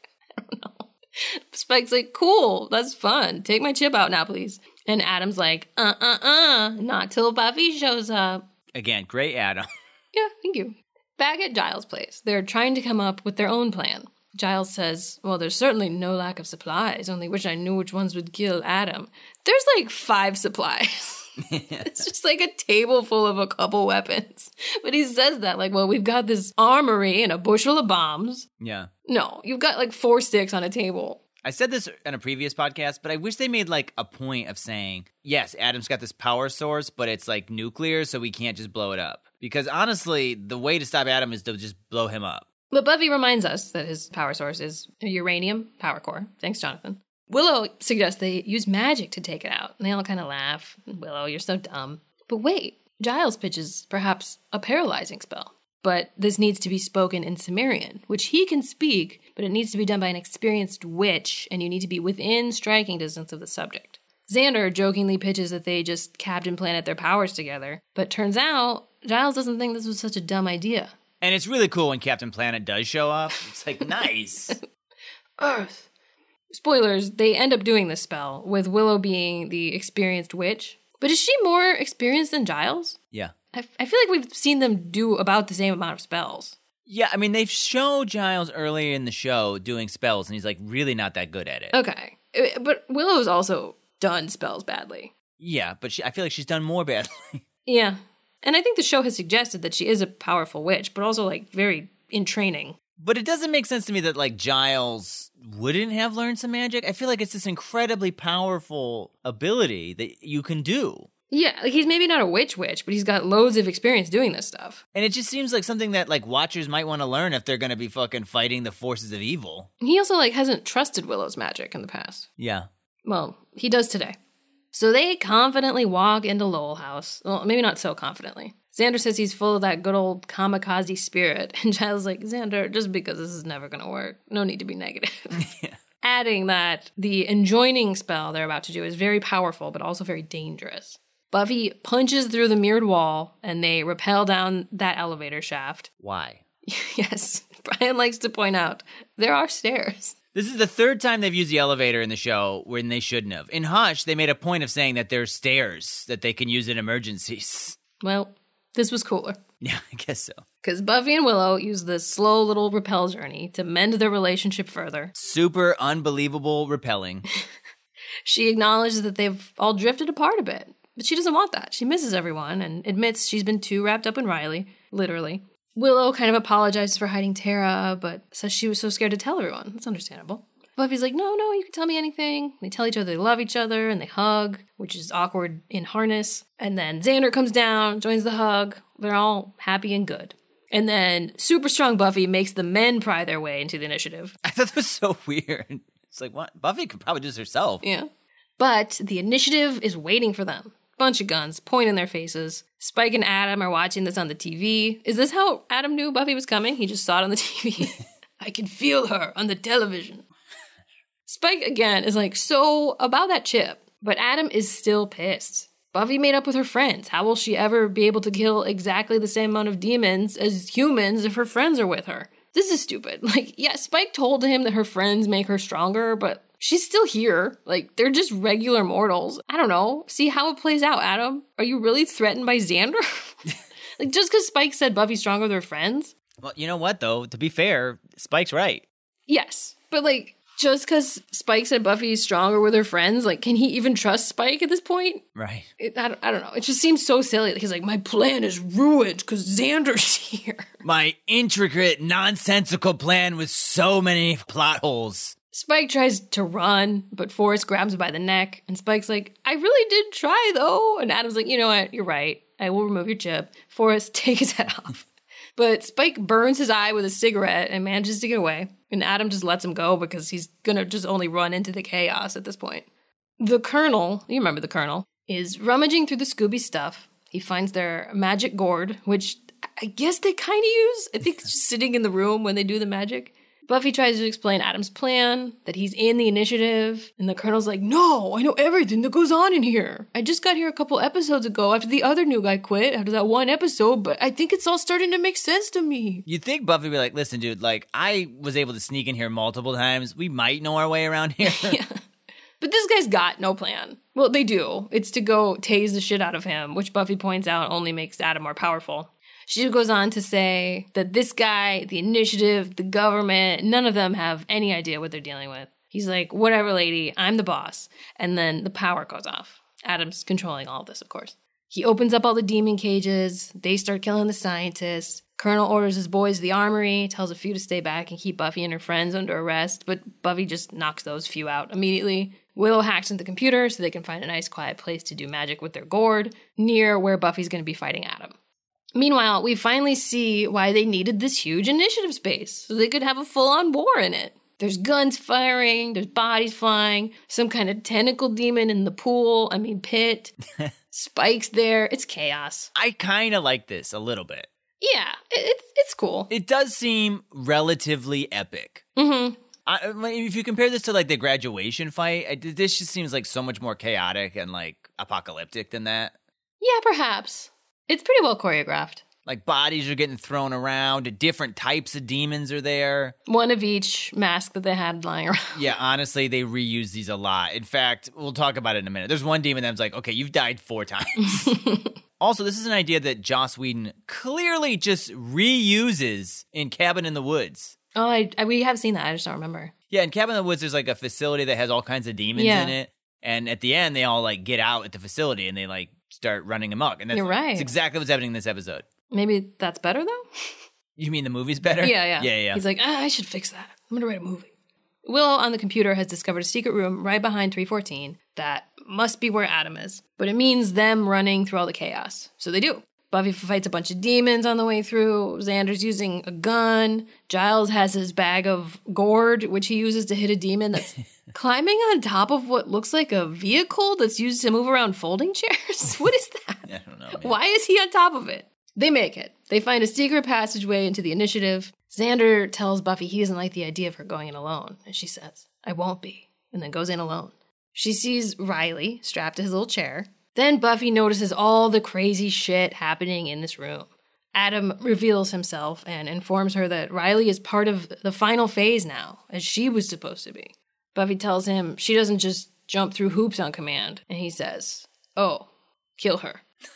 Speaker 1: Spike's like, cool, that's fun. Take my chip out now, please. And Adam's like, uh uh uh, not till Buffy shows up.
Speaker 2: Again, great Adam.
Speaker 1: Yeah, thank you. Back at Giles' place, they're trying to come up with their own plan. Giles says, Well, there's certainly no lack of supplies, only wish I knew which ones would kill Adam. There's like five supplies. it's just like a table full of a couple weapons. But he says that, like, well, we've got this armory and a bushel of bombs.
Speaker 2: Yeah.
Speaker 1: No, you've got like four sticks on a table.
Speaker 2: I said this in a previous podcast, but I wish they made like a point of saying, yes, Adam's got this power source, but it's like nuclear, so we can't just blow it up. Because honestly, the way to stop Adam is to just blow him up.
Speaker 1: But Buffy reminds us that his power source is a uranium power core. Thanks, Jonathan. Willow suggests they use magic to take it out. And they all kind of laugh. Willow, you're so dumb. But wait, Giles pitches perhaps a paralyzing spell. But this needs to be spoken in Sumerian, which he can speak, but it needs to be done by an experienced witch, and you need to be within striking distance of the subject. Xander jokingly pitches that they just Captain Planet their powers together, but turns out Giles doesn't think this was such a dumb idea.
Speaker 2: And it's really cool when Captain Planet does show up. It's like, nice.
Speaker 1: Earth. Spoilers, they end up doing this spell, with Willow being the experienced witch. But is she more experienced than Giles?
Speaker 2: Yeah.
Speaker 1: I, I feel like we've seen them do about the same amount of spells.
Speaker 2: Yeah, I mean, they've shown Giles earlier in the show doing spells, and he's like really not that good at it.
Speaker 1: Okay. Uh, But Willow's also done spells badly.
Speaker 2: Yeah, but she, I feel like she's done more badly.
Speaker 1: Yeah. And I think the show has suggested that she is a powerful witch, but also like very in training.
Speaker 2: but it doesn't make sense to me that like Giles wouldn't have learned some magic. I feel like it's this incredibly powerful ability that you can do.
Speaker 1: Yeah, like he's maybe not a witch witch, but he's got loads of experience doing this stuff.
Speaker 2: And it just seems like something that like watchers might want to learn if they're going to be fucking fighting the forces of evil.
Speaker 1: He also like hasn't trusted Willow's magic in the past.
Speaker 2: Yeah.
Speaker 1: Well, he does today. So they confidently walk into Lowell House. Well, maybe not so confidently. Xander says he's full of that good old kamikaze spirit, and Giles is like, Xander, just because this is never gonna work, no need to be negative. Adding that the enjoining spell they're about to do is very powerful, but also very dangerous. Buffy punches through the mirrored wall, and they rappel down that elevator shaft.
Speaker 2: Why?
Speaker 1: yes, Brian likes to point out there are stairs.
Speaker 2: This is the third time they've used the elevator in the show when they shouldn't have. In Hush, they made a point of saying that there's stairs that they can use in emergencies.
Speaker 1: Well, this was cooler.
Speaker 2: Yeah, I guess so.
Speaker 1: Because Buffy and Willow use this slow little repel journey to mend their relationship further.
Speaker 2: Super unbelievable repelling.
Speaker 1: She acknowledges that they've all drifted apart a bit, but she doesn't want that. She misses everyone and admits she's been too wrapped up in Riley, literally. Willow kind of apologizes for hiding Tara, but says she was so scared to tell everyone. That's understandable. Buffy's like, no, no, you can tell me anything. They tell each other they love each other and they hug, which is awkward in harness. And then Xander comes down, joins the hug. They're all happy and good. And then super strong Buffy makes the men pry their way into the initiative.
Speaker 2: I thought that was so weird. It's like, what? Buffy could probably do this herself.
Speaker 1: Yeah. But the initiative is waiting for them. Bunch of guns pointing their faces. Spike and Adam are watching this on the TV. Is this how Adam knew Buffy was coming? He just saw it on the TV. I can feel her on the television. Spike again is like, so about that chip. But Adam is still pissed. Buffy made up with her friends. How will she ever be able to kill exactly the same amount of demons as humans if her friends are with her? This is stupid. Like, yeah, Spike told him that her friends make her stronger, but she's still here. Like, they're just regular mortals. I don't know. See how it plays out, Adam. Are you really threatened by Xander? like, just because Spike said Buffy's stronger with her friends?
Speaker 2: Well, you know what, though? To be fair, Spike's right.
Speaker 1: Yes. But, like, just because Spike said Buffy's stronger with her friends, like, can he even trust Spike at this point?
Speaker 2: Right.
Speaker 1: It, I, don't, I don't know. It just seems so silly. He's like, my plan is ruined because Xander's here.
Speaker 2: My intricate, nonsensical plan with so many plot holes.
Speaker 1: Spike tries to run, but Forrest grabs him by the neck, and Spike's like, I really did try though. And Adam's like, you know what? You're right. I will remove your chip. Forrest, take his head off. But Spike burns his eye with a cigarette and manages to get away. And Adam just lets him go because he's gonna just only run into the chaos at this point. The Colonel, you remember the Colonel, is rummaging through the Scooby stuff. He finds their magic gourd, which I guess they kind of use. I think it's just sitting in the room when they do the magic. Buffy tries to explain Adam's plan, that he's in the initiative, and the Colonel's like, No, I know everything that goes on in here. I just got here a couple episodes ago after the other new guy quit, after that one episode, but I think it's all starting to make sense to me.
Speaker 2: You'd think Buffy would be like, listen, dude, like, I was able to sneak in here multiple times. We might know our way around here. yeah.
Speaker 1: But this guy's got no plan. Well, they do. It's to go tase the shit out of him, which Buffy points out only makes Adam more powerful. She goes on to say that this guy, the initiative, the government, none of them have any idea what they're dealing with. He's like, whatever, lady, I'm the boss. And then the power goes off. Adam's controlling all of this, of course. He opens up all the demon cages. They start killing the scientists. Colonel orders his boys to the armory, tells a few to stay back and keep Buffy and her friends under arrest, but Buffy just knocks those few out immediately. Willow hacks into the computer so they can find a nice quiet place to do magic with their gourd, near where Buffy's going to be fighting Adam. Meanwhile, we finally see why they needed this huge initiative space, so they could have a full on war in it. There's guns firing, there's bodies flying, some kind of tentacle demon in the pool, I mean, pit, spikes there. It's chaos.
Speaker 2: I kind of like this a little bit.
Speaker 1: Yeah, it's, it's cool.
Speaker 2: It does seem relatively epic.
Speaker 1: hmm
Speaker 2: I, I if you compare this to like the graduation fight, I, this just seems like so much more chaotic and like apocalyptic than that.
Speaker 1: Yeah, perhaps. It's pretty well choreographed.
Speaker 2: Like bodies are getting thrown around, different types of demons are there.
Speaker 1: One of each mask that they had lying around.
Speaker 2: Yeah, honestly, they reuse these a lot. In fact, we'll talk about it in a minute. There's one demon that's like, okay, you've died four times. also, this is an idea that Joss Whedon clearly just reuses in Cabin in the Woods.
Speaker 1: Oh, I, I we have seen that. I just don't remember.
Speaker 2: Yeah, in Cabin in the Woods, there's like a facility that has all kinds of demons
Speaker 1: Yeah.
Speaker 2: in it. And at the end, they all like get out at the facility and they like start running amok. And that's,
Speaker 1: You're right.
Speaker 2: That's exactly what's happening in this episode.
Speaker 1: Maybe that's better though.
Speaker 2: You mean the movie's better?
Speaker 1: Yeah, yeah,
Speaker 2: Yeah, yeah.
Speaker 1: He's like, ah, I should fix that. I'm gonna write a movie. Willow on the computer has discovered a secret room right behind 314 that must be where Adam is, but it means them running through all the chaos. So they do. Buffy fights a bunch of demons on the way through. Xander's using a gun. Giles has his bag of gourd, which he uses to hit a demon that's climbing on top of what looks like a vehicle that's used to move around folding chairs. what is that?
Speaker 2: I don't know. man.
Speaker 1: Why is he on top of it? They make it. They find a secret passageway into the initiative. Xander tells Buffy he doesn't like the idea of her going in alone, and she says, I won't be, and then goes in alone. She sees Riley strapped to his little chair. Then Buffy notices all the crazy shit happening in this room. Adam reveals himself and informs her that Riley is part of the final phase now, as she was supposed to be. Buffy tells him she doesn't just jump through hoops on command, and he says, Oh, kill her.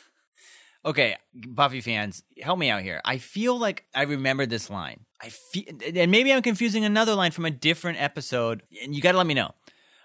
Speaker 2: Okay, Buffy fans, help me out here. I feel like I remember this line. I feel, and maybe I'm confusing another line from a different episode. And you got to let me know.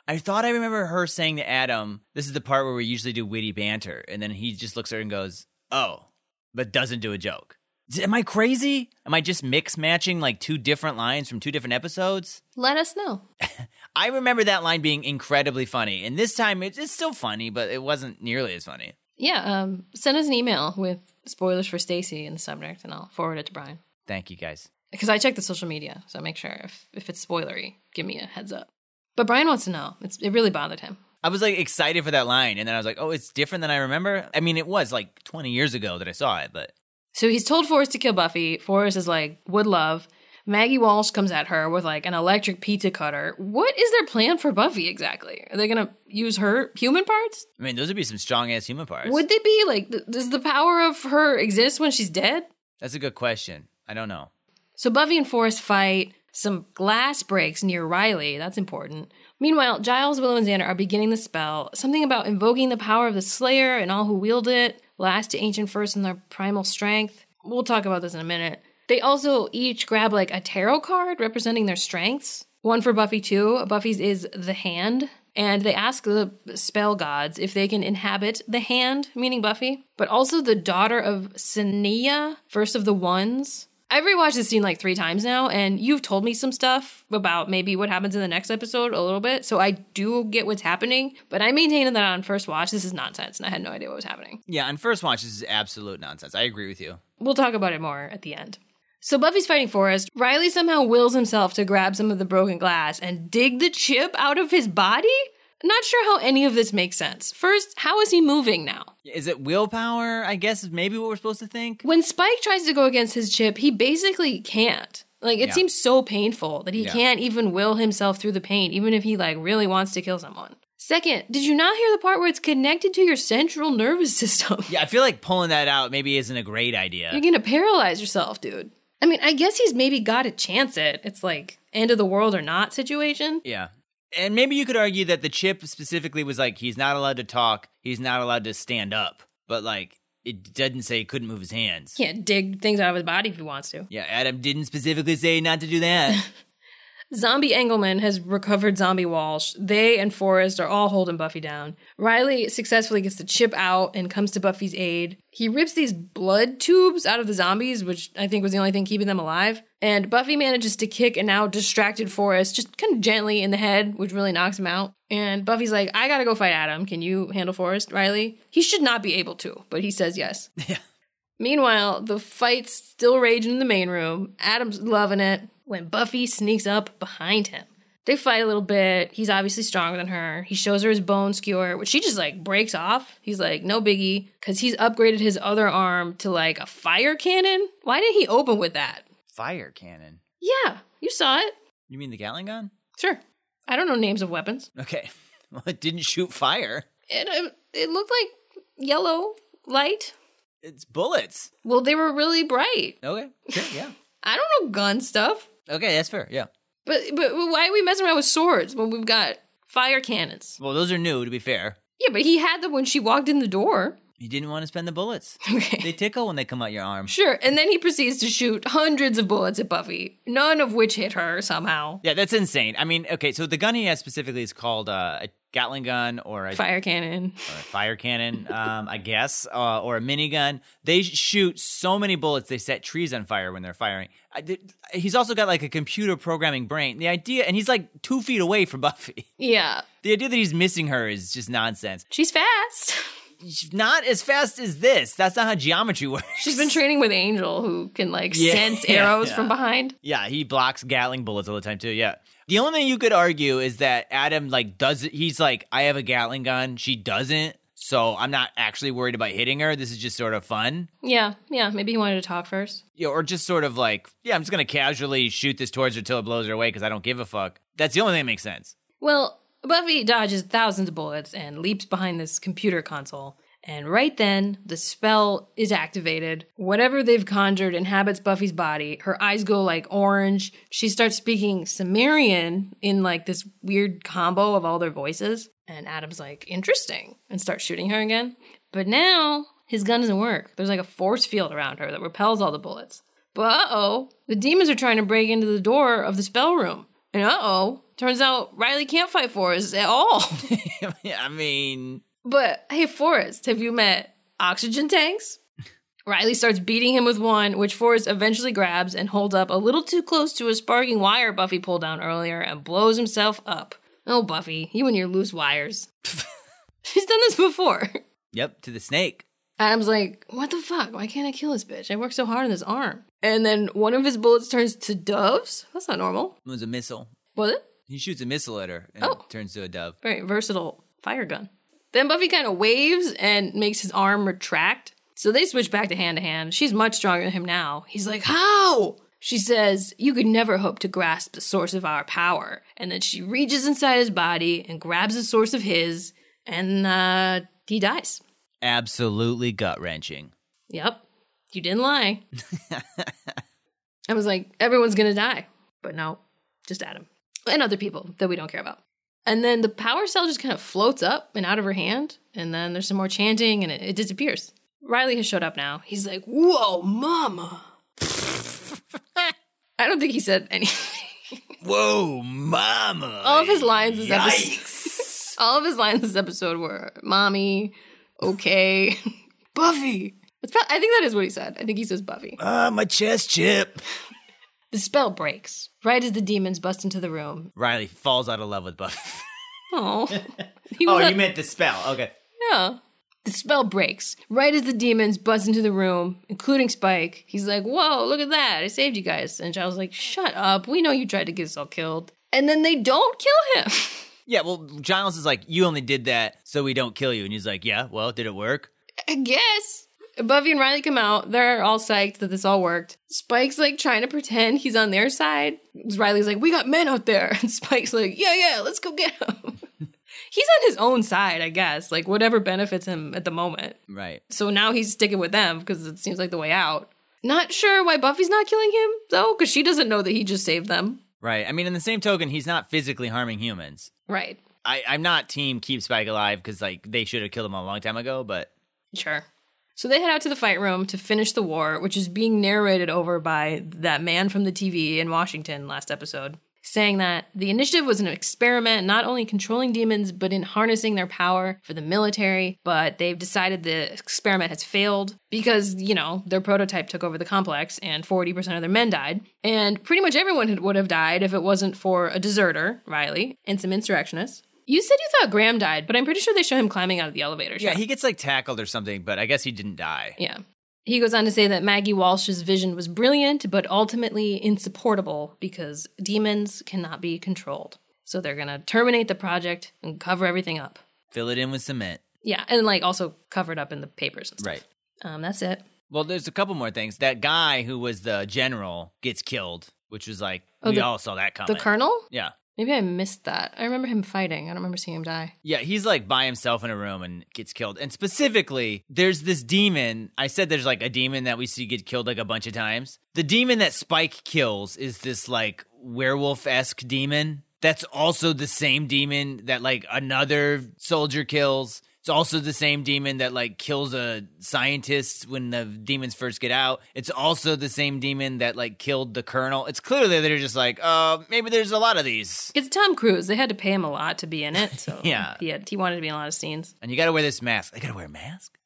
Speaker 2: I thought I remember her saying to Adam, "This is the part where we usually do witty banter," and then he just looks at her and goes, "Oh," but doesn't do a joke. Am I crazy? Am I just mix matching like two different lines from two different episodes?
Speaker 1: Let us know.
Speaker 2: I remember that line being incredibly funny, and this time it- it's still funny, but it wasn't nearly as funny.
Speaker 1: Yeah, um, send us an email with spoilers for Stacy in the subject, and I'll forward it to Brian.
Speaker 2: Thank you guys.
Speaker 1: Because I check the social media, so make sure if, if it's spoilery, give me a heads up. But Brian wants to know. It's, it really bothered him.
Speaker 2: I was like excited for that line, and then I was like, "Oh, it's different than I remember." I mean, it was like 20 years ago that I saw it, but
Speaker 1: So he's told Forrest to kill Buffy. Forrest is like, would love. Maggie Walsh comes at her with like an electric pizza cutter. What is their plan for Buffy exactly? Are they gonna use her human parts?
Speaker 2: I mean, those would be some strong ass human parts.
Speaker 1: Would they be like? Th- does the power of her exist when she's dead?
Speaker 2: That's a good question. I don't know.
Speaker 1: So Buffy and Forrest fight. Some glass breaks near Riley. That's important. Meanwhile, Giles, Willow, and Xander are beginning the spell. Something about invoking the power of the Slayer and all who wield it. Last to ancient first in their primal strength. We'll talk about this in a minute. They also each grab like a tarot card representing their strengths. One for Buffy too. Buffy's is the hand. And they ask the spell gods if they can inhabit the hand, meaning Buffy, but also the daughter of Sineya, first of the ones. I've rewatched this scene like three times now, and you've told me some stuff about maybe what happens in the next episode a little bit. So I do get what's happening, but I maintain that on first watch, this is nonsense, and I had no idea what was happening.
Speaker 2: Yeah, on first watch, this is absolute nonsense. I agree with you.
Speaker 1: We'll talk about it more at the end. So Buffy's fighting Forrest. Riley somehow wills himself to grab some of the broken glass and dig the chip out of his body? Not sure how any of this makes sense. First, how is he moving now?
Speaker 2: Is it willpower? I guess is maybe what we're supposed to think.
Speaker 1: When Spike tries to go against his chip, he basically can't. Like it
Speaker 2: Yeah.
Speaker 1: seems so painful that he
Speaker 2: Yeah.
Speaker 1: can't even will himself through the pain, even if he like really wants to kill someone. Second, did you not hear the part where it's connected to your central nervous system?
Speaker 2: Yeah, I feel like pulling that out maybe isn't a great idea.
Speaker 1: You're gonna paralyze yourself, dude. I mean, I guess he's maybe got a chance it. It's like end of the world or not situation.
Speaker 2: Yeah. And maybe you could argue that the chip specifically was like he's not allowed to talk, he's not allowed to stand up. But like it didn't say he couldn't move his hands.
Speaker 1: Can't dig things out of his body if he wants to.
Speaker 2: Yeah, Adam didn't specifically say not to do that.
Speaker 1: Zombie Angleman has recovered Zombie Walsh. They and Forrest are all holding Buffy down. Riley successfully gets the chip out and comes to Buffy's aid. He rips these blood tubes out of the zombies, which I think was the only thing keeping them alive. And Buffy manages to kick a now distracted Forrest just kind of gently in the head, which really knocks him out. And Buffy's like, I gotta go fight Adam. Can you handle Forrest, Riley? He should not be able to, but he says yes.
Speaker 2: Yeah.
Speaker 1: Meanwhile, the fight's still raging in the main room. Adam's loving it when Buffy sneaks up behind him. They fight a little bit. He's obviously stronger than her. He shows her his bone skewer, which she just like breaks off. He's like, no biggie, because he's upgraded his other arm to like a fire cannon. Why did he open with that?
Speaker 2: Fire cannon.
Speaker 1: Yeah, you saw it.
Speaker 2: You mean the Gatling gun?
Speaker 1: Sure. I don't know names of weapons.
Speaker 2: Okay. Well, it didn't shoot fire.
Speaker 1: It, uh, it looked like yellow light.
Speaker 2: It's bullets.
Speaker 1: Well, they were really bright.
Speaker 2: Okay. Sure, yeah.
Speaker 1: I don't know gun stuff.
Speaker 2: Okay, that's fair. Yeah.
Speaker 1: But but why are we messing around with swords when we've got fire cannons?
Speaker 2: Well, those are new, to be fair.
Speaker 1: Yeah, but he had them when she walked in the door.
Speaker 2: He didn't want to spend the bullets.
Speaker 1: Okay.
Speaker 2: They tickle when they come out your arm.
Speaker 1: Sure, and then he proceeds to shoot hundreds of bullets at Buffy, none of which hit her somehow.
Speaker 2: Yeah, that's insane. I mean, okay, so the gun he has specifically is called uh, a Gatling gun or a,
Speaker 1: Fire cannon.
Speaker 2: or a fire cannon, um, I guess, uh, or a minigun. They shoot so many bullets they set trees on fire when they're firing. I did, he's also got like a computer programming brain. The idea, and he's like two feet away from Buffy.
Speaker 1: Yeah,
Speaker 2: The idea that he's missing her is just nonsense.
Speaker 1: she's fast.
Speaker 2: Not as fast as this. That's not how geometry works.
Speaker 1: She's been training with Angel, who can like
Speaker 2: Yeah,
Speaker 1: sense
Speaker 2: yeah,
Speaker 1: arrows
Speaker 2: yeah.
Speaker 1: from behind.
Speaker 2: Yeah, he blocks Gatling bullets all the time too. Yeah. The only thing you could argue is that Adam like does it. He's like, I have a Gatling gun. She doesn't. So I'm not actually worried about hitting her. This is just sort of fun.
Speaker 1: Yeah, yeah. Maybe he wanted to talk first.
Speaker 2: Yeah, or just sort of like, yeah, I'm just gonna casually shoot this towards her till it blows her away because I don't give a fuck. That's the only thing that makes sense.
Speaker 1: Well, Buffy dodges thousands of bullets and leaps behind this computer console. And right then, the spell is activated. Whatever they've conjured inhabits Buffy's body. Her eyes go like orange. She starts speaking Sumerian in like this weird combo of all their voices. And Adam's like, interesting, and starts shooting her again. But now, his gun doesn't work. There's like a force field around her that repels all the bullets. But uh oh, the demons are trying to break into the door of the spell room. And uh oh, turns out Riley can't fight Forrest at all.
Speaker 2: I mean,
Speaker 1: but hey, Forrest, have you met oxygen tanks? Riley starts beating him with one, which Forrest eventually grabs and holds up a little too close to a sparking wire Buffy pulled down earlier and blows himself up. Oh, Buffy, you and your loose wires. She's done this before.
Speaker 2: yep, to the snake.
Speaker 1: Adam's like, what the fuck? Why can't I kill this bitch? I worked so hard on this arm. And then one of his bullets turns to doves? That's not normal.
Speaker 2: It was a missile.
Speaker 1: Was it?
Speaker 2: He shoots a missile at her and
Speaker 1: Oh.
Speaker 2: it turns to a dove.
Speaker 1: Very versatile fire gun. Then Buffy kind of waves and makes his arm retract. So they switch back to hand to hand. She's much stronger than him now. He's like, How? She says, You could never hope to grasp the source of our power. And then she reaches inside his body and grabs the source of his, and uh, he dies.
Speaker 2: Absolutely gut wrenching.
Speaker 1: Yep, you didn't lie. I was like, Everyone's gonna die. But no, just Adam. And other people that we don't care about. And then the power cell just kind of floats up and out of her hand. And then there's some more chanting and it, it disappears. Riley has showed up now. He's like, Whoa, mama. I don't think he said anything.
Speaker 2: Whoa, mama!
Speaker 1: All of his lines this episode. all of his lines this episode were mommy, okay, Buffy. It's I think that is what he said. I think he says Buffy.
Speaker 2: Ah, my chest chip.
Speaker 1: The spell breaks right as the demons bust into the room.
Speaker 2: Riley falls out of love with Buffy.
Speaker 1: Oh,
Speaker 2: oh,
Speaker 1: was
Speaker 2: you meant the spell. Okay.
Speaker 1: yeah. The spell breaks right as the demons bust into the room, including Spike. He's like, "Whoa, look at that! I saved you guys." And Giles like, "Shut up! We know you tried to get us all killed." And then they don't kill him.
Speaker 2: Yeah, well, Giles is like, you only did that so we don't kill you. And he's like, yeah, well, did it work?
Speaker 1: I guess. Buffy and Riley come out. They're all psyched that this all worked. Spike's like trying to pretend he's on their side. Riley's like, "We got men out there," and Spike's like, "Yeah, yeah, let's go get him." he's on his own side, I guess. Like whatever benefits him at the moment.
Speaker 2: Right.
Speaker 1: So now he's sticking with them because it seems like the way out. Not sure why Buffy's not killing him though, because she doesn't know that he just saved them.
Speaker 2: Right. I mean, in the same token, he's not physically harming humans.
Speaker 1: Right.
Speaker 2: I, I'm not team keep Spike alive because like they should have killed him a long time ago, but
Speaker 1: Sure. So they head out to the fight room to finish the war, which is being narrated over by that man from the TV in Washington last episode, saying that the initiative was an experiment not only controlling demons, but in harnessing their power for the military. But they've decided the experiment has failed because, you know, their prototype took over the complex and 40% of their men died. And pretty much everyone would have died if it wasn't for a deserter, Riley, and some insurrectionists. You said you thought Graham died, but I'm pretty sure they show him climbing out of the elevator.
Speaker 2: Yeah, he gets like tackled or something, but I guess he didn't die.
Speaker 1: Yeah. He goes on to say that Maggie Walsh's vision was brilliant, but ultimately insupportable because demons cannot be controlled. So they're going to terminate the project and cover everything up.
Speaker 2: Fill it in with cement.
Speaker 1: Yeah, and like also cover it up in the papers and stuff.
Speaker 2: Right.
Speaker 1: Um, that's it.
Speaker 2: Well, there's a couple more things. That guy who was the general gets killed, which was like
Speaker 1: Oh,
Speaker 2: we
Speaker 1: the-
Speaker 2: all saw that coming.
Speaker 1: The colonel?
Speaker 2: Yeah.
Speaker 1: Maybe I missed that. I remember him fighting. I don't remember seeing him die.
Speaker 2: Yeah, he's like by himself in a room and gets killed. And specifically, there's this demon. I said there's like a demon that we see get killed like a bunch of times. The demon that Spike kills is this like werewolf esque demon. That's also the same demon that like another soldier kills. It's also the same demon that like kills a scientist when the demons first get out. It's also the same demon that like killed the colonel. It's clearly they're just like, uh, maybe there's a lot of these.
Speaker 1: It's Tom Cruise. They had to pay him a lot to be in it. So
Speaker 2: Yeah.
Speaker 1: he, had, he wanted to be in a lot of scenes.
Speaker 2: And you gotta wear this mask. I gotta wear a mask?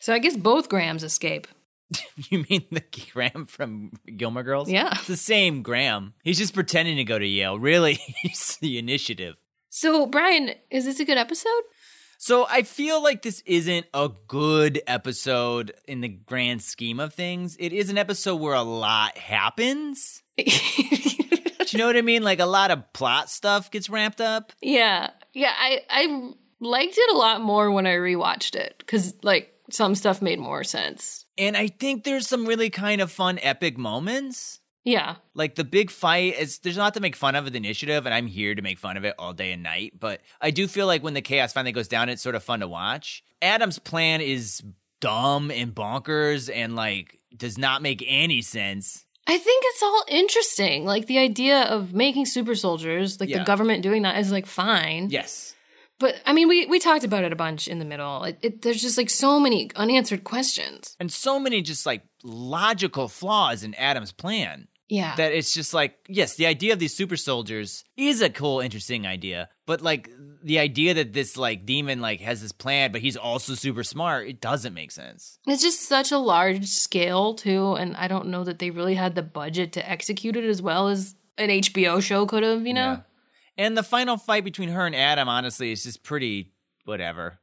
Speaker 1: So I guess both Grahams escape.
Speaker 2: You mean the Graham from Gilmore Girls?
Speaker 1: Yeah.
Speaker 2: It's the same Graham. He's just pretending to go to Yale. Really, he's the initiative.
Speaker 1: So, Brian, is this a good episode?
Speaker 2: So I feel like this isn't a good episode in the grand scheme of things. It is an episode where a lot happens. Do you know what I mean? Like a lot of plot stuff gets ramped up.
Speaker 1: Yeah, yeah. I I liked it a lot more when I rewatched it because like some stuff made more sense.
Speaker 2: And I think there's some really kind of fun epic moments.
Speaker 1: Yeah,
Speaker 2: Like the big fight is there's not to make fun of the initiative, and I'm here to make fun of it all day and night. But I do feel like when the chaos finally goes down, it's sort of fun to watch. Adam's plan is dumb and bonkers and like does not make any sense.
Speaker 1: I think it's all interesting. Like the idea of making super soldiers, like
Speaker 2: Yeah.
Speaker 1: the government doing that is like fine.
Speaker 2: Yes.
Speaker 1: But I mean, we we talked about it a bunch in the middle. It, it, there's just like so many unanswered questions.
Speaker 2: And so many just like logical flaws in Adam's plan
Speaker 1: Yeah.
Speaker 2: that it's just like, yes, the idea of these super soldiers is a cool, interesting idea. But like the idea that this like demon like has this plan, but he's also super smart, it doesn't make sense.
Speaker 1: It's just such a large scale too, and I don't know that they really had the budget to execute it as well as an HBO show could have. You know.
Speaker 2: Yeah. And the final fight between her and Adam, honestly, is just pretty whatever.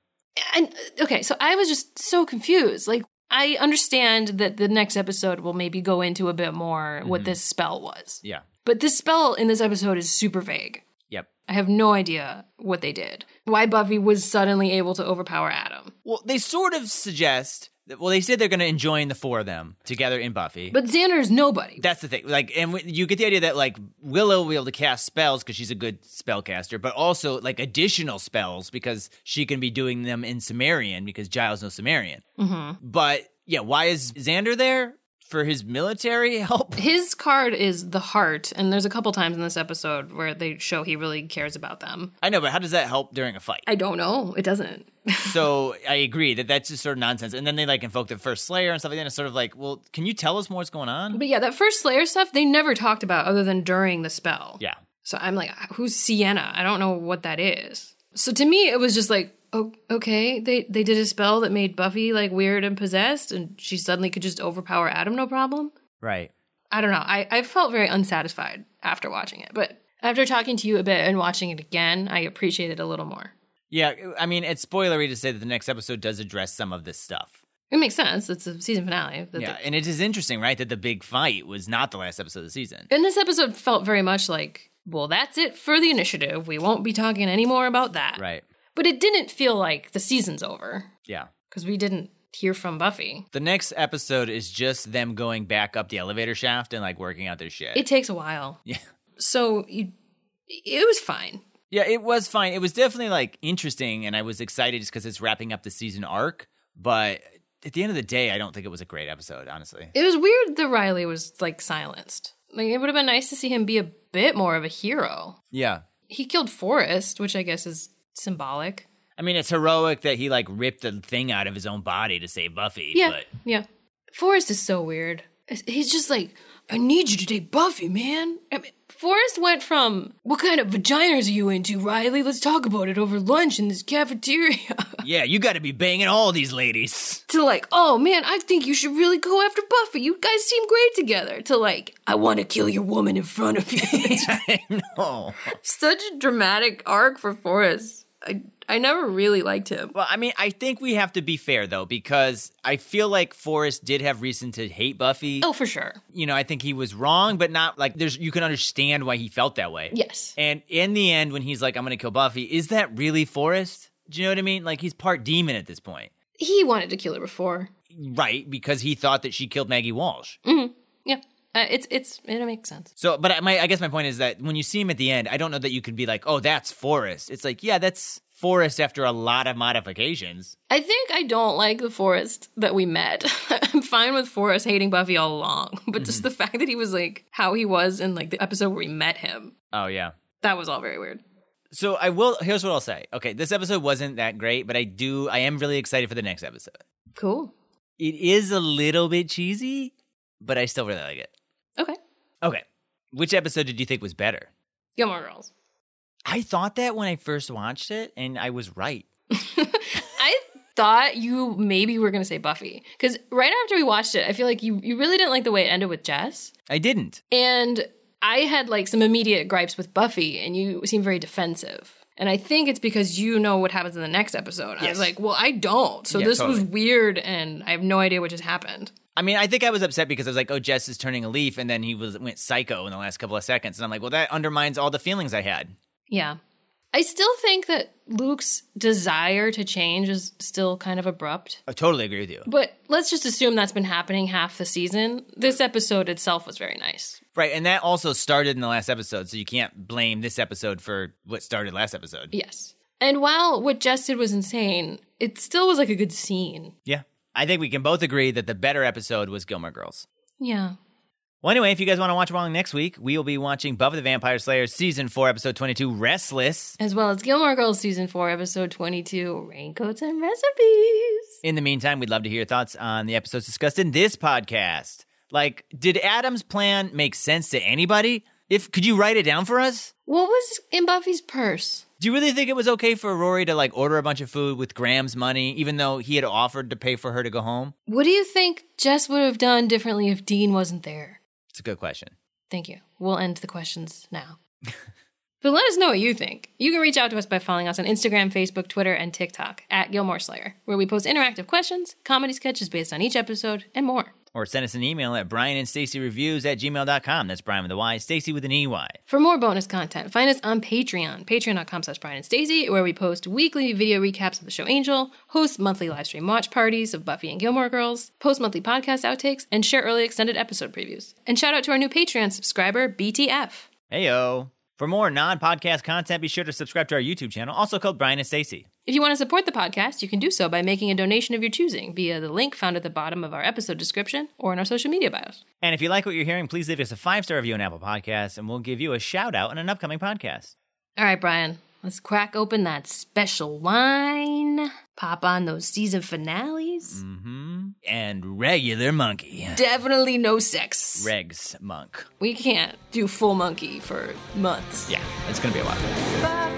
Speaker 1: And okay, so I was just so confused. Like, I understand that the next episode will maybe go into a bit more what mm-hmm. this spell was,
Speaker 2: Yeah.
Speaker 1: but this spell in this episode is super vague.
Speaker 2: Yep.
Speaker 1: I have no idea what they did. Why Buffy was suddenly able to overpower Adam.
Speaker 2: Well, they sort of suggest that, well, they said they're going to enjoin the four of them together in Buffy.
Speaker 1: But Xander's nobody.
Speaker 2: That's the thing. Like, and w- you get the idea that like Willow will be able to cast spells because she's a good spellcaster, but also like additional spells because she can be doing them in Sumerian because Giles knows Sumerian.
Speaker 1: hmm
Speaker 2: But yeah, why is Xander there for his military help?
Speaker 1: His card is the heart, and there's a couple times in this episode where they show he really cares about them.
Speaker 2: I know, but how does that help during a fight?
Speaker 1: I don't know. It doesn't.
Speaker 2: so I agree that that's just sort of nonsense. And then they like invoke the first Slayer and stuff like that. And it's sort of like, well, can you tell us more what's going on?
Speaker 1: But yeah, that first Slayer stuff they never talked about other than during the spell.
Speaker 2: Yeah.
Speaker 1: So I'm like, who's Sineya? I don't know what that is. So to me, it was just like, oh, okay, they they did a spell that made Buffy like weird and possessed, and she suddenly could just overpower Adam, no problem.
Speaker 2: Right.
Speaker 1: I don't know. I, I felt very unsatisfied after watching it, but after talking to you a bit and watching it again, I appreciate it a little more.
Speaker 2: Yeah. I mean, it's spoilery to say that the next episode does address some of this stuff.
Speaker 1: It makes sense. It's a season finale.
Speaker 2: Yeah.
Speaker 1: the-
Speaker 2: And it is interesting, right? That the big fight was not the last episode of the season.
Speaker 1: and this episode felt very much like, well, that's it for the initiative. We won't be talking anymore about that.
Speaker 2: Right.
Speaker 1: But it didn't feel like the season's over
Speaker 2: Yeah.
Speaker 1: because we didn't hear from Buffy.
Speaker 2: The next episode is just them going back up the elevator shaft and like working out their shit.
Speaker 1: It takes a while.
Speaker 2: yeah.
Speaker 1: So you, it was fine.
Speaker 2: Yeah, it was fine. It was definitely like interesting, and I was excited just because it's wrapping up the season arc. But at the end of the day, I don't think it was a great episode, honestly.
Speaker 1: It was weird that Riley was like silenced. Like it would have been nice to see him be a bit more of a hero.
Speaker 2: Yeah.
Speaker 1: He killed Forrest, which I guess is symbolic.
Speaker 2: I mean, it's heroic that he like ripped the thing out of his own body to save Buffy.
Speaker 1: Yeah,
Speaker 2: But
Speaker 1: yeah. Forrest is so weird. He's just like, I need you to take Buffy, man. I mean, Forrest went from, what kind of vaginas are you into, Riley? Let's talk about it over lunch in this cafeteria.
Speaker 2: yeah, you got to be banging all these ladies.
Speaker 1: to like, oh man, I think you should really go after Buffy. You guys seem great together. To like, I want to kill your woman in front of you.
Speaker 2: I know.
Speaker 1: such a dramatic arc for Forrest. I I never really liked him.
Speaker 2: Well, I mean, I think we have to be fair though, because I feel like Forrest did have reason to hate Buffy.
Speaker 1: Oh, for sure.
Speaker 2: You know, I think he was wrong, but not like there's you can understand why he felt that way.
Speaker 1: Yes.
Speaker 2: And in the end, when he's like, "I'm gonna kill Buffy," is that really Forrest? Do you know what I mean? Like he's part demon at this point,
Speaker 1: He wanted to kill her before.
Speaker 2: right? Because he thought that she killed Maggie Walsh. Mm-hmm.
Speaker 1: Yeah. Uh, it's it's it makes sense.
Speaker 2: So, but I- my I guess my point is that when you see him at the end, I don't know that you could be like, "Oh, that's Forrest." It's like, yeah, that's Forrest after a lot of modifications.
Speaker 1: I think I don't like the Forrest that we met. I'm fine with Forrest hating Buffy all along, but just the fact that he was like how he was in like the episode where we met him,
Speaker 2: Oh yeah.
Speaker 1: that was all very weird.
Speaker 2: So I will. Here's what I'll say. Okay, this episode wasn't that great, but I do. I am really excited for the next episode.
Speaker 1: Cool.
Speaker 2: It is a little bit cheesy, but I still really like it.
Speaker 1: Okay.
Speaker 2: Which episode did you think was better?
Speaker 1: Gilmore Girls.
Speaker 2: I thought that when I first watched it, and I was right.
Speaker 1: I thought you maybe were going to say Buffy because right after we watched it, I feel like you you really didn't like the way it ended with Jess,
Speaker 2: I didn't.
Speaker 1: and I had like some immediate gripes with Buffy, and you seemed very defensive. And I think it's because you know what happens in the next episode. I was like, well, I don't. So
Speaker 2: Yeah,
Speaker 1: this was weird, and I have no idea what just happened.
Speaker 2: I mean, I think I was upset because I was like, "Oh, Jess is turning a leaf," and then he was went psycho in the last couple of seconds, and I'm like, "Well, that undermines all the feelings I had."
Speaker 1: Yeah. I still think that Luke's desire to change is still kind of abrupt.
Speaker 2: I totally agree with you.
Speaker 1: But let's just assume that's been happening half the season. This episode itself was very nice.
Speaker 2: Right, and that also started in the last episode, so you can't blame this episode for what started last episode.
Speaker 1: Yes. And while what Jess did was insane, it still was like a good scene.
Speaker 2: Yeah. I think we can both agree that the better episode was Gilmore Girls.
Speaker 1: Yeah.
Speaker 2: Well, anyway, if you guys want to watch along next week, we will be watching Buffy the Vampire Slayer season 4, episode 22, Restless.
Speaker 1: As well as Gilmore Girls season 4, episode 22, Raincoats and Recipes.
Speaker 2: In the meantime, we'd love to hear your thoughts on the episodes discussed in this podcast. Like, did Adam's plan make sense to anybody? If could you write it down for us?
Speaker 1: What was in Buffy's purse?
Speaker 2: Do you really think it was okay for Rory to like order a bunch of food with Graham's money, even though he had offered to pay for her to go home?
Speaker 1: What do you think Jess would have done differently if Dean wasn't there?
Speaker 2: It's a good question.
Speaker 1: Thank you. We'll end the questions now. but let us know what you think. You can reach out to us by following us on Instagram, Facebook, Twitter, and TikTok at Gilmore Slayer, where we post interactive questions, comedy sketches based on each episode, and more.
Speaker 2: Or send us an email at Bryan and Stacey Reviews at gmail.com. That's Bryan with a Y, Stacey with an EY.
Speaker 1: For more bonus content, find us on Patreon, patreon.com slash Bryan and Stacey, where we post weekly video recaps of the show Angel, host monthly live stream watch parties of Buffy and Gilmore Girls, post monthly podcast outtakes, and share early extended episode previews. And shout out to our new Patreon subscriber, BTF.
Speaker 2: Heyo. For more non-podcast content, be sure to subscribe to our YouTube channel, also called Bryan and Stacey.
Speaker 1: If you want to support the podcast, you can do so by making a donation of your choosing via the link found at the bottom of our episode description or in our social media bios.
Speaker 2: And if you like what you're hearing, please leave us a five-star review on Apple Podcasts, and we'll give you a shout out in an upcoming podcast.
Speaker 1: All right, Brian, let's crack open that special wine, pop on those season finales.
Speaker 2: Mm-hmm. And regular monkey.
Speaker 1: Definitely no sex.
Speaker 2: Regs monk.
Speaker 1: We can't do full monkey for months.
Speaker 2: Yeah, it's gonna be a while.
Speaker 3: Bye.